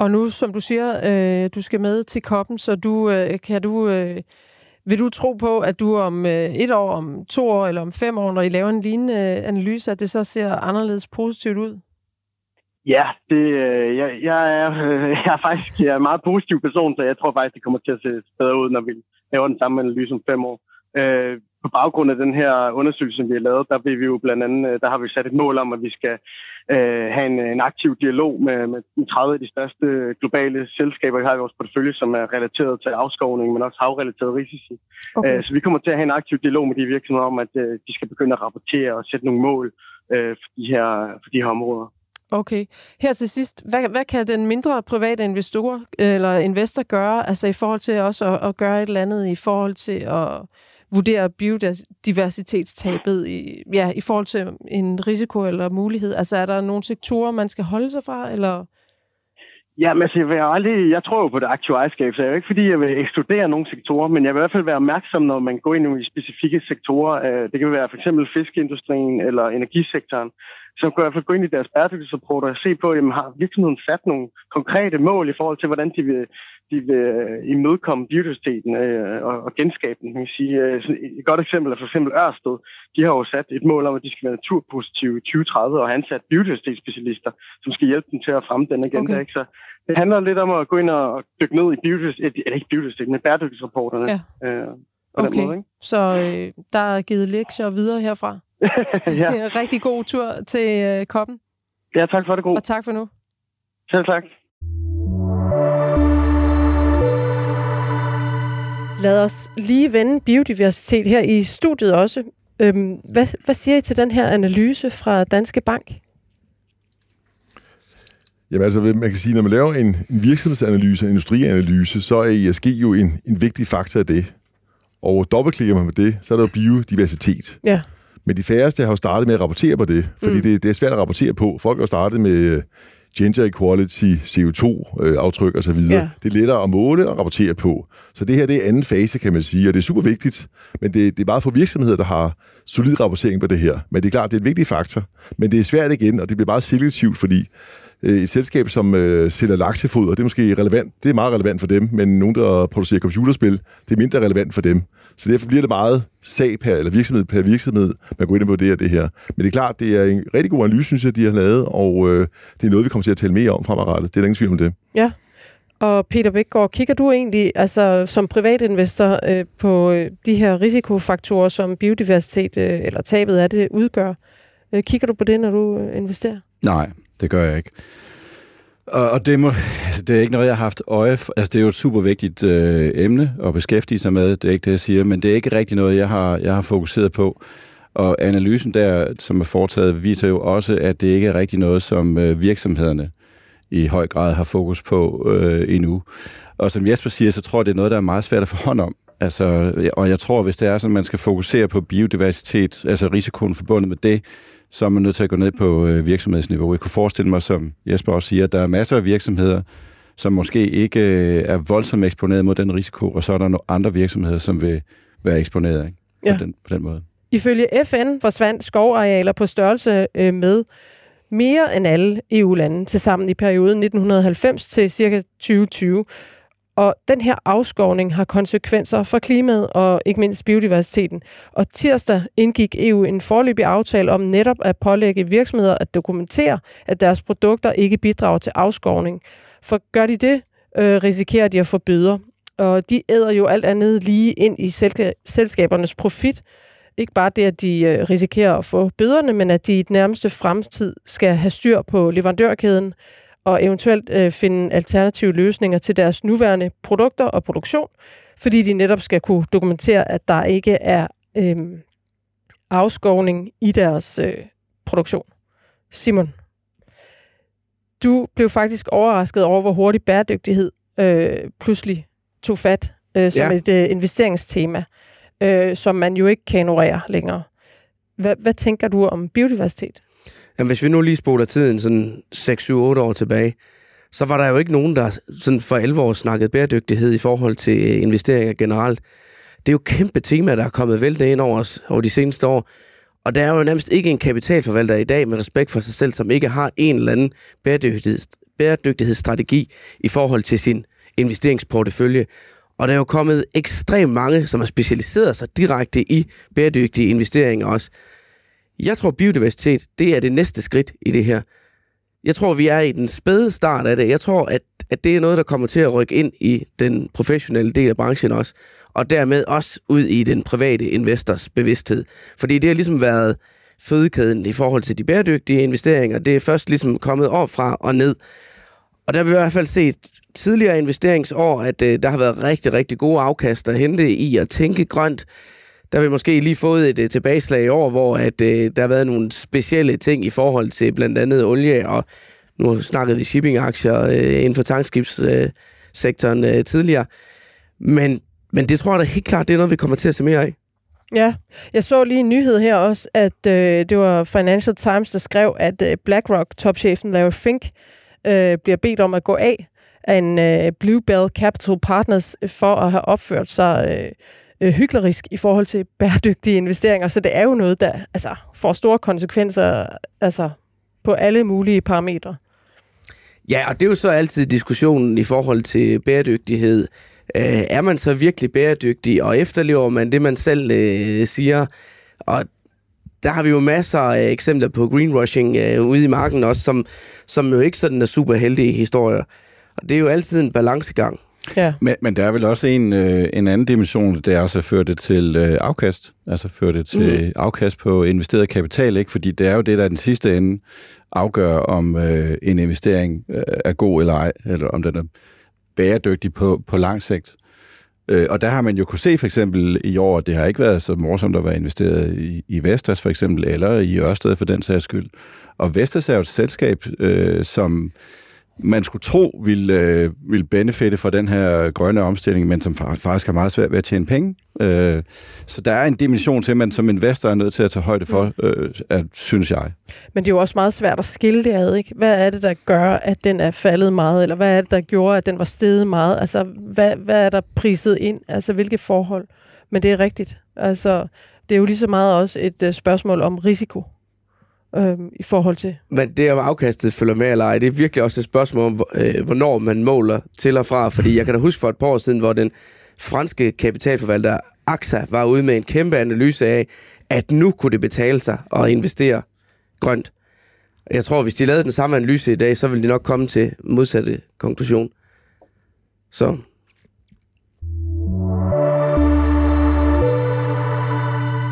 og nu, som du siger, øh, du skal med til koppen, så du, øh, kan du, øh, vil du tro på, at du om øh, et år, om to år eller om fem år, når I laver en lignende øh, analyse, at det så ser anderledes positivt ud? Ja, det, øh, jeg, jeg, er, øh, jeg er faktisk jeg er en meget positiv person, så jeg tror faktisk, det kommer til at se bedre ud, når vi laver den samme analyse om fem år. Øh, på baggrund af den her undersøgelse, som vi har lavet, der, vil vi jo blandt andet, øh, der har vi sat et mål om, at vi skal øh, have en, en aktiv dialog med, med 30 af de største globale selskaber, vi har i vores portefølje, som er relateret til afskovning, men også havrelateret risici. Okay. Øh, så vi kommer til at have en aktiv dialog med de virksomheder om, at øh, de skal begynde at rapportere og sætte nogle mål øh, for, de her, for de her områder. Okay. Her til sidst, hvad, hvad kan den mindre private investor eller investor gøre, altså i forhold til også at, at gøre et eller andet i forhold til at vurdere biodiversitetstabet i, ja, i forhold til en risiko eller mulighed? Altså er der nogle sektorer, man skal holde sig fra, eller... Ja, men altså, jeg, vil aldrig, jeg tror jo på det aktive ejerskab, så det er jo ikke fordi, jeg vil ekskludere nogle sektorer, men jeg vil i hvert fald være opmærksom, når man går ind i specifikke sektorer. Øh, det kan være for eksempel fiskeindustrien eller energisektoren, så kunne jeg i hvert fald gå ind i deres bæredygtighedsrapporter og se på, jamen, har virksomheden sat nogle konkrete mål i forhold til, hvordan de vil, de vil øh, imødekomme biodiversiteten øh, og, og genskabe den. Man kan sige, øh, et godt eksempel er for eksempel Ørsted. De har jo sat et mål om, at de skal være naturpositive i 2030 og har ansat biodiversitetsspecialister, som skal hjælpe dem til at fremme den agenda. Okay. Ikke? Så det handler lidt om at gå ind og dykke ned i biodiversitet, eller ikke biodiversitet, men bæredygtighedsrapporterne. Ja. Øh, okay, måde, ikke? så øh, der er givet lektier videre herfra. ja. Rigtig god tur til øh, koppen. Ja, tak for det, god. Og tak for nu. Selv tak. Lad os lige vende biodiversitet her i studiet også. Øhm, hvad, hvad siger I til den her analyse fra Danske Bank? Jamen altså, man kan sige, når man laver en, en virksomhedsanalyse, en industrianalyse, så er ESG jo en, en vigtig faktor af det. Og dobbeltklikker man på det, så er der jo biodiversitet. Ja. Men de færreste har jo startet med at rapportere på det, fordi mm. det, det er svært at rapportere på. Folk har jo startet med gender equality, CO2-aftryk osv. Ja. Det er lettere at måle og rapportere på. Så det her det er anden fase, kan man sige, og det er super vigtigt. Men det, det er bare for virksomheder, der har solid rapportering på det her. Men det er klart, det er en vigtig faktor. Men det er svært igen, og det bliver bare selektivt, fordi øh, et selskab, som øh, sælger laksefoder, det er måske relevant. Det er meget relevant for dem, men nogen, der producerer computerspil, det er mindre relevant for dem. Så derfor bliver det meget sag per, eller virksomhed per virksomhed, man går ind og vurderer det her. Men det er klart, det er en rigtig god analyse, synes jeg, de har lavet, og øh, det er noget, vi kommer til at tale mere om fremadrettet. Det er der ingen tvivl om det. Ja. Og Peter Bækgaard, kigger du egentlig altså, som privatinvestor øh, på øh, de her risikofaktorer, som biodiversitet øh, eller tabet af det udgør? Øh, kigger du på det, når du øh, investerer? Nej, det gør jeg ikke. Og, og det, må, altså, det er ikke noget, jeg har haft øje for. Altså, det er jo et super vigtigt øh, emne at beskæftige sig med, det er ikke det, jeg siger, men det er ikke rigtig noget, jeg har, jeg har fokuseret på. Og analysen der, som er foretaget, viser jo også, at det ikke er rigtig noget, som øh, virksomhederne i høj grad har fokus på øh, endnu. Og som Jesper siger, så tror jeg, det er noget, der er meget svært at få hånd om. Altså, og jeg tror, hvis det er sådan, at man skal fokusere på biodiversitet, altså risikoen forbundet med det, så er man nødt til at gå ned på øh, virksomhedsniveau. Jeg kunne forestille mig, som Jesper også siger, at der er masser af virksomheder, som måske ikke øh, er voldsomt eksponeret mod den risiko, og så er der nogle andre virksomheder, som vil være eksponeret ikke? På, ja. den, på den måde. Ifølge FN forsvandt skovarealer på størrelse øh, med mere end alle EU-lande til sammen i perioden 1990 til ca. 2020. Og den her afskovning har konsekvenser for klimaet og ikke mindst biodiversiteten. Og tirsdag indgik EU en forløbig aftale om netop at pålægge virksomheder at dokumentere, at deres produkter ikke bidrager til afskovning. For gør de det, øh, risikerer de at få bøder. Og de æder jo alt andet lige ind i selskabernes profit. Ikke bare det, at de øh, risikerer at få bøderne, men at de i den nærmeste fremtid skal have styr på leverandørkæden, og eventuelt øh, finde alternative løsninger til deres nuværende produkter og produktion, fordi de netop skal kunne dokumentere, at der ikke er øh, afskovning i deres øh, produktion. Simon, du blev faktisk overrasket over, hvor hurtigt bæredygtighed øh, pludselig tog fat øh, som ja. et øh, investeringstema, øh, som man jo ikke kan ignorere længere. Hvad, hvad tænker du om biodiversitet? Jamen, hvis vi nu lige spoler tiden sådan 6-7-8 år tilbage, så var der jo ikke nogen, der sådan for alvor snakkede bæredygtighed i forhold til øh, investeringer generelt. Det er jo kæmpe tema, der er kommet væltet ind over os over de seneste år. Og der er jo nærmest ikke en kapitalforvalter i dag med respekt for sig selv, som ikke har en eller anden bæredygtigheds, bæredygtighedsstrategi i forhold til sin investeringsportefølje. Og der er jo kommet ekstremt mange, som har specialiseret sig direkte i bæredygtige investeringer også. Jeg tror, biodiversitet, det er det næste skridt i det her. Jeg tror, vi er i den spæde start af det. Jeg tror, at, at det er noget, der kommer til at rykke ind i den professionelle del af branchen også, og dermed også ud i den private investors bevidsthed. Fordi det har ligesom været fødekæden i forhold til de bæredygtige investeringer. Det er først ligesom kommet op fra og ned. Og der har vi i hvert fald set tidligere investeringsår, at øh, der har været rigtig, rigtig gode afkast at hente i at tænke grønt, der har vi måske lige fået et, et tilbageslag i år, hvor at, øh, der har været nogle specielle ting i forhold til blandt andet olie, og nu snakkede vi shippingaktier øh, inden for tankskibssektoren øh, tidligere. Men, men det tror jeg da helt klart, det er noget, vi kommer til at se mere af. Ja, jeg så lige en nyhed her også, at øh, det var Financial Times, der skrev, at øh, BlackRock-topchefen Larry Fink øh, bliver bedt om at gå af af en øh, Bluebell Capital Partners for at have opført sig øh, øh, hyklerisk i forhold til bæredygtige investeringer. Så det er jo noget, der altså, får store konsekvenser altså, på alle mulige parametre. Ja, og det er jo så altid diskussionen i forhold til bæredygtighed. Øh, er man så virkelig bæredygtig, og efterlever man det, man selv øh, siger? Og der har vi jo masser af eksempler på greenwashing øh, ude i marken også, som, som jo ikke sådan er super heldige historier. Og det er jo altid en balancegang. Ja. Men, men der er vel også en, øh, en anden dimension, det er også at føre det til øh, afkast. Altså føre det til mm. afkast på investeret kapital, ikke? Fordi det er jo det, der den sidste ende afgør, om øh, en investering øh, er god eller ej, eller om den er bæredygtig på, på lang sigt. Øh, og der har man jo kunne se for eksempel i år, at det har ikke været så morsomt at være investeret i, i Vestas for eksempel, eller i Ørsted for den sags skyld. Og Vestas er jo et selskab, øh, som man skulle tro ville, øh, ville benefitte fra den her grønne omstilling, men som faktisk har meget svært ved at tjene penge. Øh, så der er en dimension til, at man som investor er nødt til at tage højde for, øh, at, synes jeg. Men det er jo også meget svært at skille det ad, ikke? Hvad er det, der gør, at den er faldet meget, eller hvad er det, der gjorde, at den var steget meget? Altså, hvad, hvad er der priset ind? Altså, hvilke forhold? Men det er rigtigt. Altså, det er jo lige så meget også et uh, spørgsmål om risiko øh, i forhold til. Men det om afkastet følger med eller ej, det er virkelig også et spørgsmål om, øh, hvornår man måler til og fra. Fordi jeg kan da huske for et par år siden, hvor den franske kapitalforvalter AXA var ude med en kæmpe analyse af, at nu kunne det betale sig at investere grønt. Jeg tror, hvis de lavede den samme analyse i dag, så ville de nok komme til modsatte konklusion. Så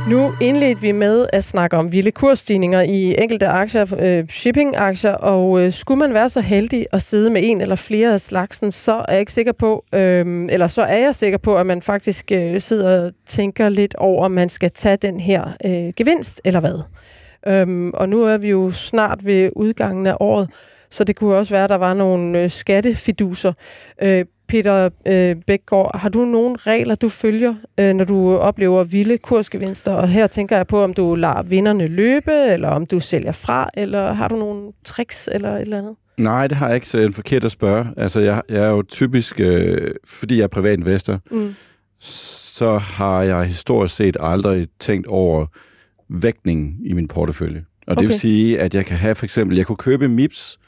Nu indledte vi med at snakke om vilde kursstigninger i enkelte aktier, øh, shipping-aktier, og øh, skulle man være så heldig at sidde med en eller flere af slagsen, så er jeg ikke sikker på, øh, eller så er jeg sikker på, at man faktisk øh, sidder og tænker lidt over, om man skal tage den her øh, gevinst, eller hvad. Øh, og nu er vi jo snart ved udgangen af året, så det kunne også være, at der var nogle øh, skattefiduser. Øh, Peter øh, Bækgaard, har du nogle regler, du følger, øh, når du oplever vilde kursgevinster? Og her tænker jeg på, om du lader vinderne løbe, eller om du sælger fra, eller har du nogle tricks eller et eller andet? Nej, det har jeg ikke, så det er forkert at spørge. Altså, jeg, jeg er jo typisk, øh, fordi jeg er privat investor, mm. så har jeg historisk set aldrig tænkt over vægtningen i min portefølje. Og okay. det vil sige, at jeg kan have for eksempel, jeg kunne købe MIPS,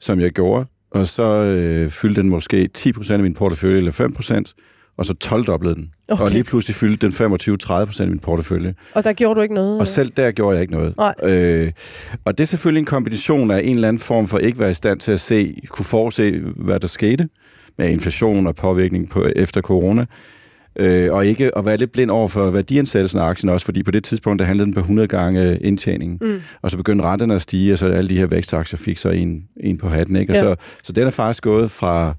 som jeg gjorde, og så øh, fyldte den måske 10% af min portefølje, eller 5%, og så 12-doblede den. Okay. Og lige pludselig fyldte den 25-30% af min portefølje. Og der gjorde du ikke noget? Og selv der gjorde jeg ikke noget. Nej. Øh, og det er selvfølgelig en kombination af en eller anden form for ikke være i stand til at se, kunne forudse, hvad der skete med inflation og påvirkning på, efter corona øh, og ikke at være lidt blind over for værdiansættelsen af aktien også, fordi på det tidspunkt, der handlede den på 100 gange indtjeningen, mm. og så begyndte renterne at stige, og så alle de her vækstaktier fik så en, en på hatten, ikke? Og ja. så, så den er faktisk gået fra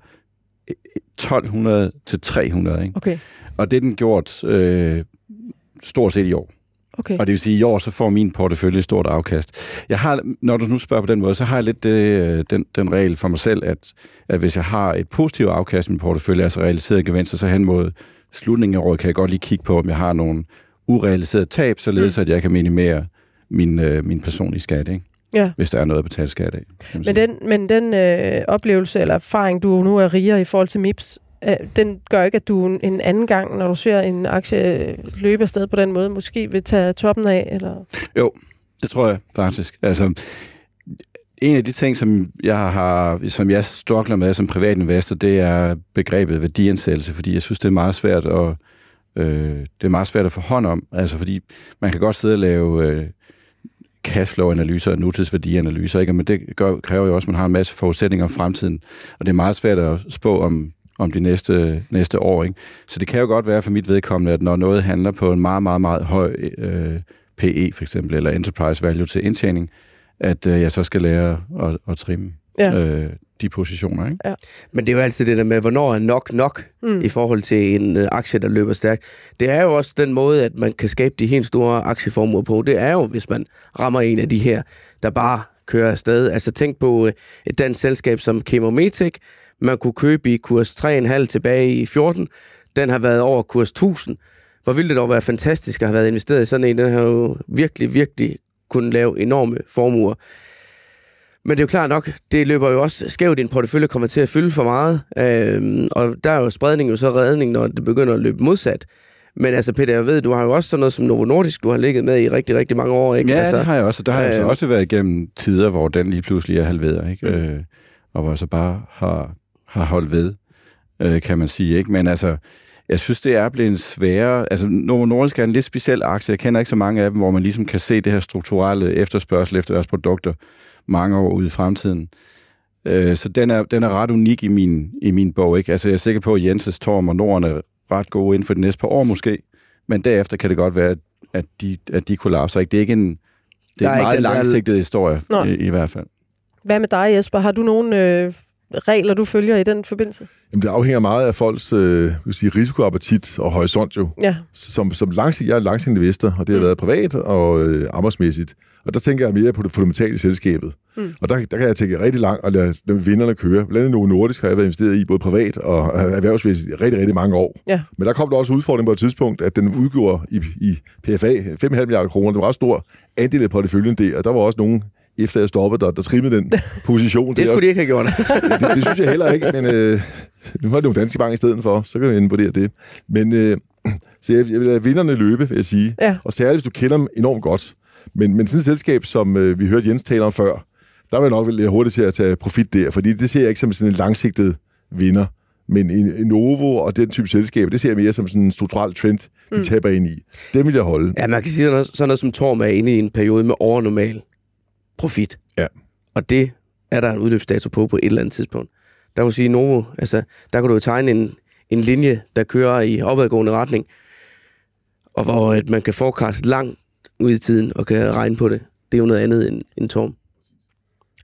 1200 til 300, ikke? Okay. Og det er den gjort øh, stort set i år. Okay. Og det vil sige, at i år så får min portefølje et stort afkast. Jeg har, når du nu spørger på den måde, så har jeg lidt øh, den, den regel for mig selv, at, at hvis jeg har et positivt afkast i min portefølje, altså realiseret gevinster, så hen mod slutningen af året kan jeg godt lige kigge på, om jeg har nogle urealiserede tab, således mm. at jeg kan minimere min, øh, min personlige skat, ikke? Ja. hvis der er noget at betale skat af. Men den, men den øh, oplevelse eller erfaring, du nu er rigere i forhold til MIPS, øh, den gør ikke, at du en anden gang, når du ser en aktie løbe afsted på den måde, måske vil tage toppen af? Eller? Jo, det tror jeg faktisk. Altså, en af de ting, som jeg har, som jeg struggler med som privat investor, det er begrebet værdiansættelse, fordi jeg synes, det er meget svært at, øh, det er meget svært at få hånd om. Altså, fordi man kan godt sidde og lave øh, cashflow-analyser og nutidsværdianalyser, ikke? men det gør, kræver jo også, at man har en masse forudsætninger om fremtiden, og det er meget svært at spå om, om de næste, næste år. Ikke? Så det kan jo godt være for mit vedkommende, at når noget handler på en meget, meget, meget høj øh, PE for eksempel, eller enterprise value til indtjening, at øh, jeg så skal lære at, at trimme ja. øh, de positioner. Ikke? Ja. Men det er jo altid det der med, hvornår er nok nok mm. i forhold til en øh, aktie, der løber stærkt. Det er jo også den måde, at man kan skabe de helt store aktieformuer på. Det er jo, hvis man rammer en af de her, der bare kører afsted. Altså tænk på øh, et dansk selskab som Chemometec. Man kunne købe i kurs 3,5 tilbage i 14. Den har været over kurs 1000. Hvor ville det dog være fantastisk at have været investeret i sådan en. Den har jo virkelig, virkelig kunne lave enorme formuer. Men det er jo klart nok, det løber jo også skævt, din portefølje kommer til at fylde for meget. Øh, og der er jo spredning jo så redning, når det begynder at løbe modsat. Men altså, Peter, jeg ved, du har jo også sådan noget som Novo Nordisk, du har ligget med i rigtig, rigtig mange år, ikke? Ja, altså, det har jeg også. Der har jeg altså øh, også været igennem tider, hvor den lige pludselig er halveret, ikke? Mm. Øh, og hvor jeg så bare har, har holdt ved, øh, kan man sige, ikke? Men altså, jeg synes, det er blevet sværere. Altså, Novo Nordisk er en lidt speciel aktie. Jeg kender ikke så mange af dem, hvor man ligesom kan se det her strukturelle efterspørgsel efter deres produkter mange år ude i fremtiden. Øh, så den er, den er ret unik i min, i min bog, ikke? Altså, jeg er sikker på, at Jenses, Torm og Norden er ret gode inden for de næste par år måske, men derefter kan det godt være, at de, at de kollapser. Ikke? Det er ikke en, det er er en meget den der- langsigtet historie, i, i hvert fald. Hvad med dig, Jesper? Har du nogle øh, regler, du følger i den forbindelse? Jamen, det afhænger meget af folks øh, vil sige, risikoappetit og horisont jo. Ja. Som, som langsigtet, jeg er langsigtet investor, og det har Mm. været privat og øh, arbejdsmæssigt. Og der tænker jeg mere på det fundamentale i selskabet. Mm. Og der, der kan jeg tænke rigtig langt og lade, vinderne køre. Blandt andet Novo Nordisk har jeg været investeret i, både privat og erhvervsmæssigt, i rigtig, rigtig mange år. Ja. Men der kom der også udfordring på et tidspunkt, at den udgjorde i, i PFA 5,5 milliarder kroner. Det var en ret stor andel af porteføljen der, og der var også nogen, efter jeg stoppede, der, der trimmede den position. det skulle de ikke have gjort. det, det synes jeg heller ikke, men øh, nu har det jo Danske Bank i stedet for, så kan vi vurdere det. Men øh, så jeg, jeg vil lade vinderne løbe, vil jeg sige. Ja. Og særligt, hvis du kender dem enormt godt. Men, men sådan et selskab, som øh, vi hørte Jens tale om før, der vil jeg nok være hurtigt til at tage profit der, fordi det ser jeg ikke som sådan en langsigtet vinder. Men en, en Novo og den type selskab, det ser jeg mere som sådan en strukturel trend, de mm. taber ind i. Det vil jeg holde. Ja, man kan sige, at sådan noget som Torm er inde i en periode med overnormal profit. Ja. Og det er der en udløbsdato på på et eller andet tidspunkt. Der vil sige, Novo, altså, der kan du jo tegne en, en linje, der kører i opadgående retning, og hvor at man kan forecast langt ud i tiden og kan regne på det. Det er jo noget andet end, end Torm.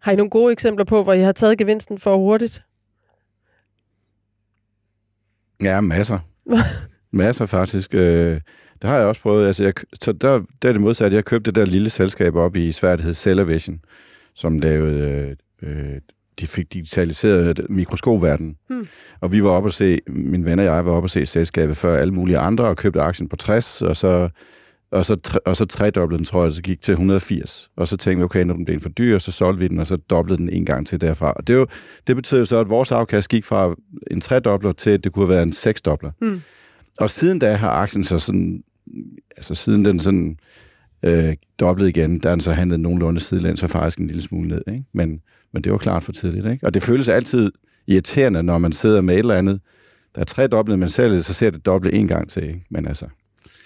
Har I nogle gode eksempler på, hvor I har taget gevinsten for hurtigt? Ja, masser. masser faktisk. Øh, det har jeg også prøvet. Altså, jeg, så der, der er det modsatte. Jeg købte det der lille selskab op i Sverige, der hed Cellavision, som lavede... Øh, øh, de fik digitaliseret mikroskopverdenen. Hmm. Og vi var oppe at se, min venner og jeg var oppe at se selskabet før alle mulige andre, og købte aktien på 60, og så, og så, og så tredoblede den, tror jeg, så gik til 180. Og så tænkte vi, okay, når den blev for dyr, så solgte vi den, og så doblede den en gang til derfra. Og det, jo, det betyder jo så, at vores afkast gik fra en tredobler til, at det kunne have været en seksdobler. Hmm. Og siden da har aktien så sådan, altså siden den sådan øh, dobblet igen, der er den så handlet nogenlunde sidelæns, så faktisk en lille smule ned. Ikke? Men, men det var klart for tidligt. Ikke? Og det føles altid irriterende, når man sidder med et eller andet, der er tre doblet, men selv så ser det doble en gang til. Ikke? Men altså,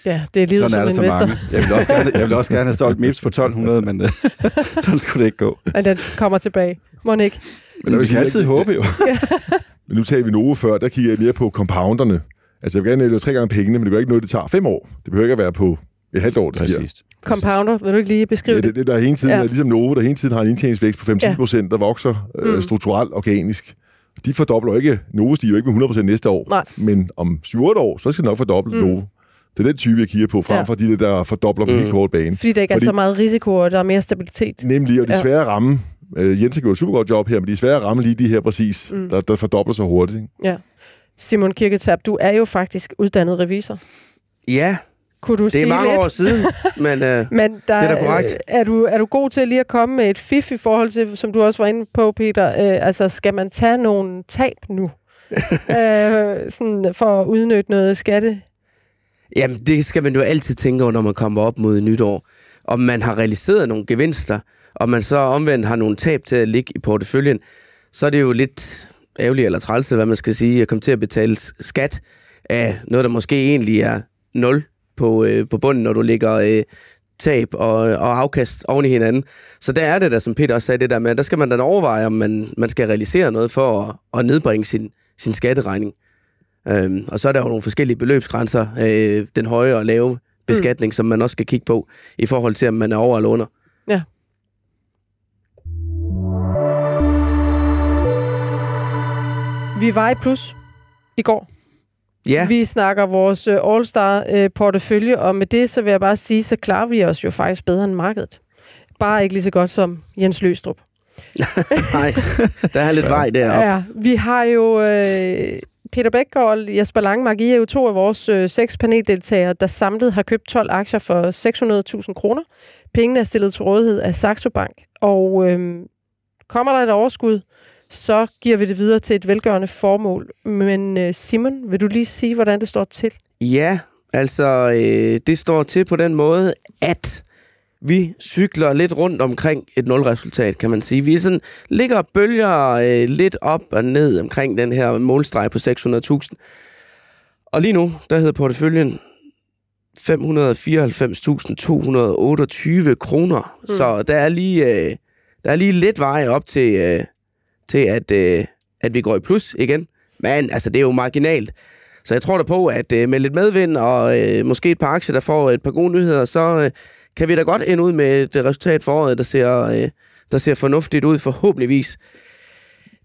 Ja, det er livet sådan er som investor. mange. Jeg vil, også gerne, jeg vil også gerne have solgt MIPS på 1200, men øh, sådan skulle det ikke gå. At den kommer tilbage. Ikke? Men vi kan altid håbe jo. Men nu tager vi Novo før, der kigger jeg mere på compounderne. Altså, jeg vil gerne have tre gange pengene, men det gør ikke noget, det tager fem år. Det behøver ikke at være på et halvt år, det sker. Præcis. Compounder, vil du ikke lige beskrive Ja, det? det, det der hele tiden Ja. ja. er ligesom Novo, der hele tiden har en indtjeningsvækst på 5-10 Ja. procent, der vokser øh, Mm. strukturelt organisk. De fordobler ikke, Novo stiger jo ikke med 100 procent næste år, Nej. men om 7-8 år, så skal det nok fordoble Mm. Novo. Det er den type, jeg kigger på, frem Ja. for de der, der fordobler på Mm. helt kort bane. Fordi der ikke Fordi- er så meget risiko, og der er mere stabilitet. Nemlig, og det er Ja. svære at ramme. Øh, Jens har gjort et super godt job her, men de er svære at ramme lige de her præcis, mm. der, der fordobler sig hurtigt. Ikke? Ja. Simon Kirketab, du er jo faktisk uddannet revisor. Ja, Kunne du det er sige mange lidt? år siden, men øh, Men der, Det er da korrekt. øh, Er du, er du god til lige at komme med et fif i forhold til, som du også var inde på, Peter, øh, altså skal man tage nogle tab nu? øh, sådan for at udnytte noget skatte? Jamen, det skal man jo altid tænke over, når man kommer op mod nytår. Om man har realiseret nogle gevinster, og man så omvendt har nogle tab til at ligge i porteføljen, så er det jo lidt ærgerligt eller træls, eller hvad man skal sige, at komme til at betale skat af noget, der måske egentlig er 0 på, øh, på bunden, når du ligger øh, tab og, og afkast oven i hinanden. Så der er det der, som Peter også sagde, det der med, at der skal man da overveje, om man, man skal realisere noget for at, at nedbringe sin, sin skatteregning. Øhm, og så er der jo nogle forskellige beløbsgrænser, øh, den høje og lave beskatning, mm. som man også skal kigge på, i forhold til, om man er over eller under. Vi var i plus i går. Ja, Vi snakker vores øh, All-Star-portefølje, og med det, så vil jeg bare sige, så klarer vi os jo faktisk bedre end markedet. Bare ikke lige så godt som Jens Løstrup. nej, der er lidt vej deroppe. Ja, vi har jo øh, Peter Bæk og Jesper Langmark, I er jo to af vores øh, seks paneldeltagere, der samlet har købt 12 aktier for 600.000 kroner. Pengene er stillet til rådighed af Saxo Bank, og øh, kommer der et overskud, så giver vi det videre til et velgørende formål. Men øh, Simon, vil du lige sige, hvordan det står til? Ja, Altså, øh, det står til på den måde, at vi cykler lidt rundt omkring et nulresultat, kan man sige. Vi sådan, ligger bølger øh, lidt op og ned omkring den her målstreg på 600.000. Og lige nu, der hedder porteføljen 594.228 kroner. Mm. Så der er lige, øh, der er lige lidt vej op til, øh, til at, øh, at vi går i plus igen. Men altså, det er jo marginalt. Så jeg tror da på, at øh, med lidt medvind og øh, måske et par aktier, der får et par gode nyheder, så øh, kan vi da godt ende ud med et resultat for året, der ser, øh, der ser fornuftigt ud forhåbentligvis.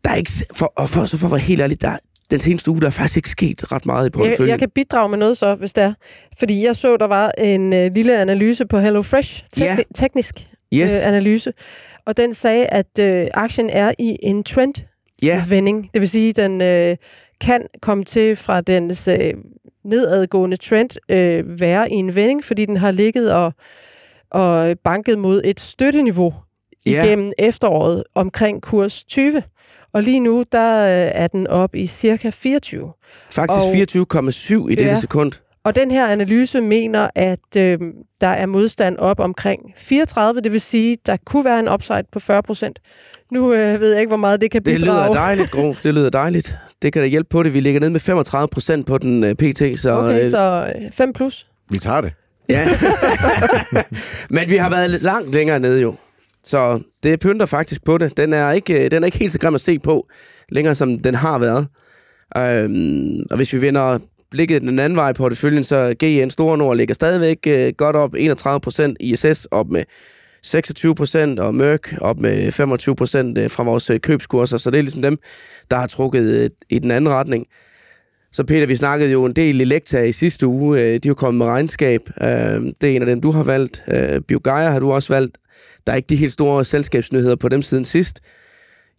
Der er ikke, for, og for, så for at være helt ærlig, der, den seneste uge, der er faktisk ikke sket ret meget i porteføljen. Jeg, jeg kan bidrage med noget så, hvis det er. Fordi jeg så, der var en øh, lille analyse på HelloFresh, tek- Ja. teknisk Yes. øh, analyse, og den sagde, at øh, aktien er i en trend Ja, vending. Det vil sige, at den øh, kan komme til fra dens øh, nedadgående trend øh, være i en vending, fordi den har ligget og, og banket mod et støtteniveau Ja. igennem efteråret omkring kurs 20. Og lige nu, der øh, er den op i cirka 24. faktisk og- 24,7 i dette Ja. sekund. Og den her analyse mener, at øh, der er modstand op omkring 34, det vil sige, der kunne være en upside på 40 procent. Nu øh, ved jeg ikke, hvor meget det kan Det bidrage. lyder dejligt, Gro. Det lyder dejligt. Det kan da hjælpe på det. Vi ligger nede med 35 procent på den uh, PT, så... Okay, øh, så 5 plus. Vi tager det. Ja. Men vi har været langt længere nede jo. Så det pynter faktisk på det. Den er ikke, øh, den er ikke helt så grim at se på, længere som den har været. Øhm, og hvis vi vender blikket den anden vej på porteføljen, så GN Store Nord ligger stadigvæk øh, godt op 31 procent, ISS op med 26 procent, og Mørk op med 25 procent øh, fra vores øh, købskurser. Så det er ligesom dem, der har trukket øh, i den anden retning. Så Peter, vi snakkede jo en del Elekta i sidste uge. Øh, De er jo kommet med regnskab. Øh, Det er en af dem, du har valgt. Øh, Biogaia har du også valgt. Der er ikke de helt store selskabsnyheder på dem siden sidst.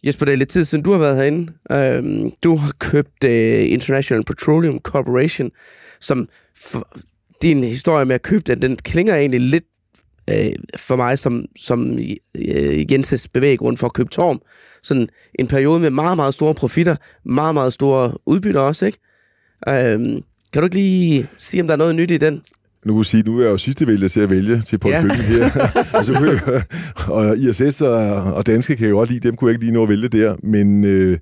Jesper, det er lidt tid siden, du har været herinde. Øh, Du har købt øh, International Petroleum Corporation, som for, din historie med at købe den, den klinger egentlig lidt øh, for mig som, som øh, Jenses bevæggrund for at købe Torm. Sådan en periode med meget, meget store profitter, meget, meget store udbytter også, ikke? Øhm, kan du ikke lige sige, om der er noget nyt i den? Nu kan jeg sige, nu er jeg jo sidste vælger til at vælge til porteføljen ja. her. og, så kunne jeg, og ISS og, og Danske kan jeg jo godt lide, dem kunne jeg ikke lige nå at vælge der. Men øh,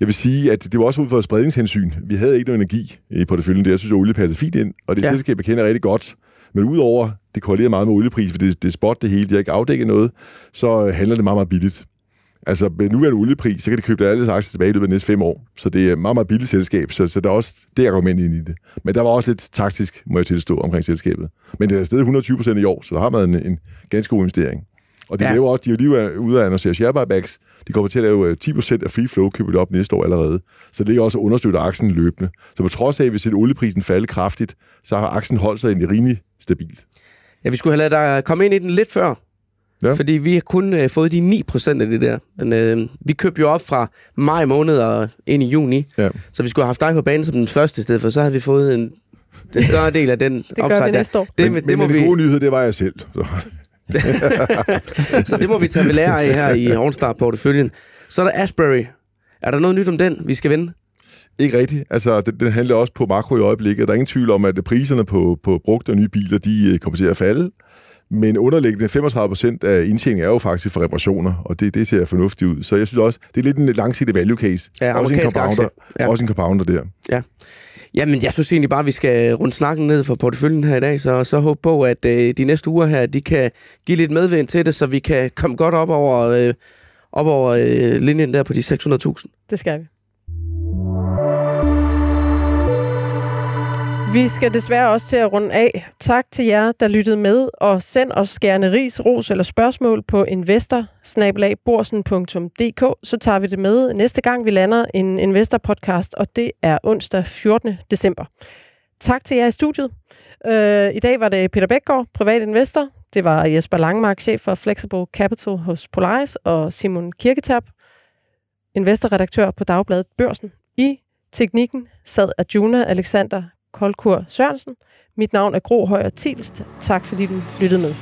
jeg vil sige, at det var også ud fra et spredningshensyn. Vi havde ikke noget energi i porteføljen der. Jeg synes, at olie passede fint ind, og det Ja. selskab, jeg kender rigtig godt. Men udover, det korrelerer meget med oliepris, for det, det er spot det hele, de har ikke afdækket noget, så øh, handler det meget, meget billigt. Altså, med nuværende oliepris, så kan de købe alle aktier tilbage i løbet af de næste fem år. Så det er et meget, meget billigt selskab, så, så der er også det argument ind i det. Men der var også lidt taktisk, må jeg tilstå, omkring selskabet. Men det er stadig 120 procent i år, så der har været en, en ganske god investering. Og de, Ja. laver også, de er lige ude at annoncere share buybacks. De kommer til at lave øh, 10 procent af free flow, køber det op næste år allerede. Så det ligger også at understøtte aktien løbende. Så på trods af, at vi ser olieprisen falde kraftigt, så har aktien holdt sig egentlig rimelig stabilt. Ja, vi skulle have ladet dig komme ind i den lidt før. Ja. Fordi vi har kun øh, fået de 9% af det der. Men øh, vi købte jo op fra maj måned og ind i juni. Ja. Så vi skulle have haft dig på banen som den første i stedet for, så havde vi fået en, den større del af den Det gør vi næste år. Det, men, det, men, må men vi, den gode nyhed, det var jeg selv. Så. så det må vi tage ved lære af her i OnStar-porteføljen. Så er der Ashbury. Er der noget nyt om den, vi skal vende? Ikke rigtigt. Altså, den, den handler også på makro i øjeblikket. Der er ingen tvivl om, at priserne på, på brugte og nye biler, de øh, kommer til at falde. Men underliggende 35 procent af indtjeningen er jo faktisk for reparationer, og det, det ser fornuftigt ud. Så jeg synes også, det er lidt en langsigtet value case. Ja, også en compounder, ja. også en compounder der. Ja. Jamen, jeg synes egentlig bare, at vi skal runde snakken ned for porteføljen her i dag, så, så håb på, at øh, de næste uger her, de kan give lidt medvind til det, så vi kan komme godt op over, øh, op over øh, linjen der på de 600.000. Det skal vi. Vi skal desværre også til at runde af. Tak til jer, der lyttede med, og send os gerne ris, ros eller spørgsmål på investor så tager vi det med næste gang, vi lander en Investor-podcast, og det er onsdag 14. december. Tak til jer i studiet. Øh, I dag var det Peter Bækgaard, privat investor. Det var Jesper Langmark, chef for Flexible Capital hos Polaris, og Simon Kirketab, investorredaktør på Dagbladet Børsen. I teknikken sad Arjuna Alexander Koldkur Sørensen. Mit navn er Gro Højer Tilst. Tak fordi du lyttede med.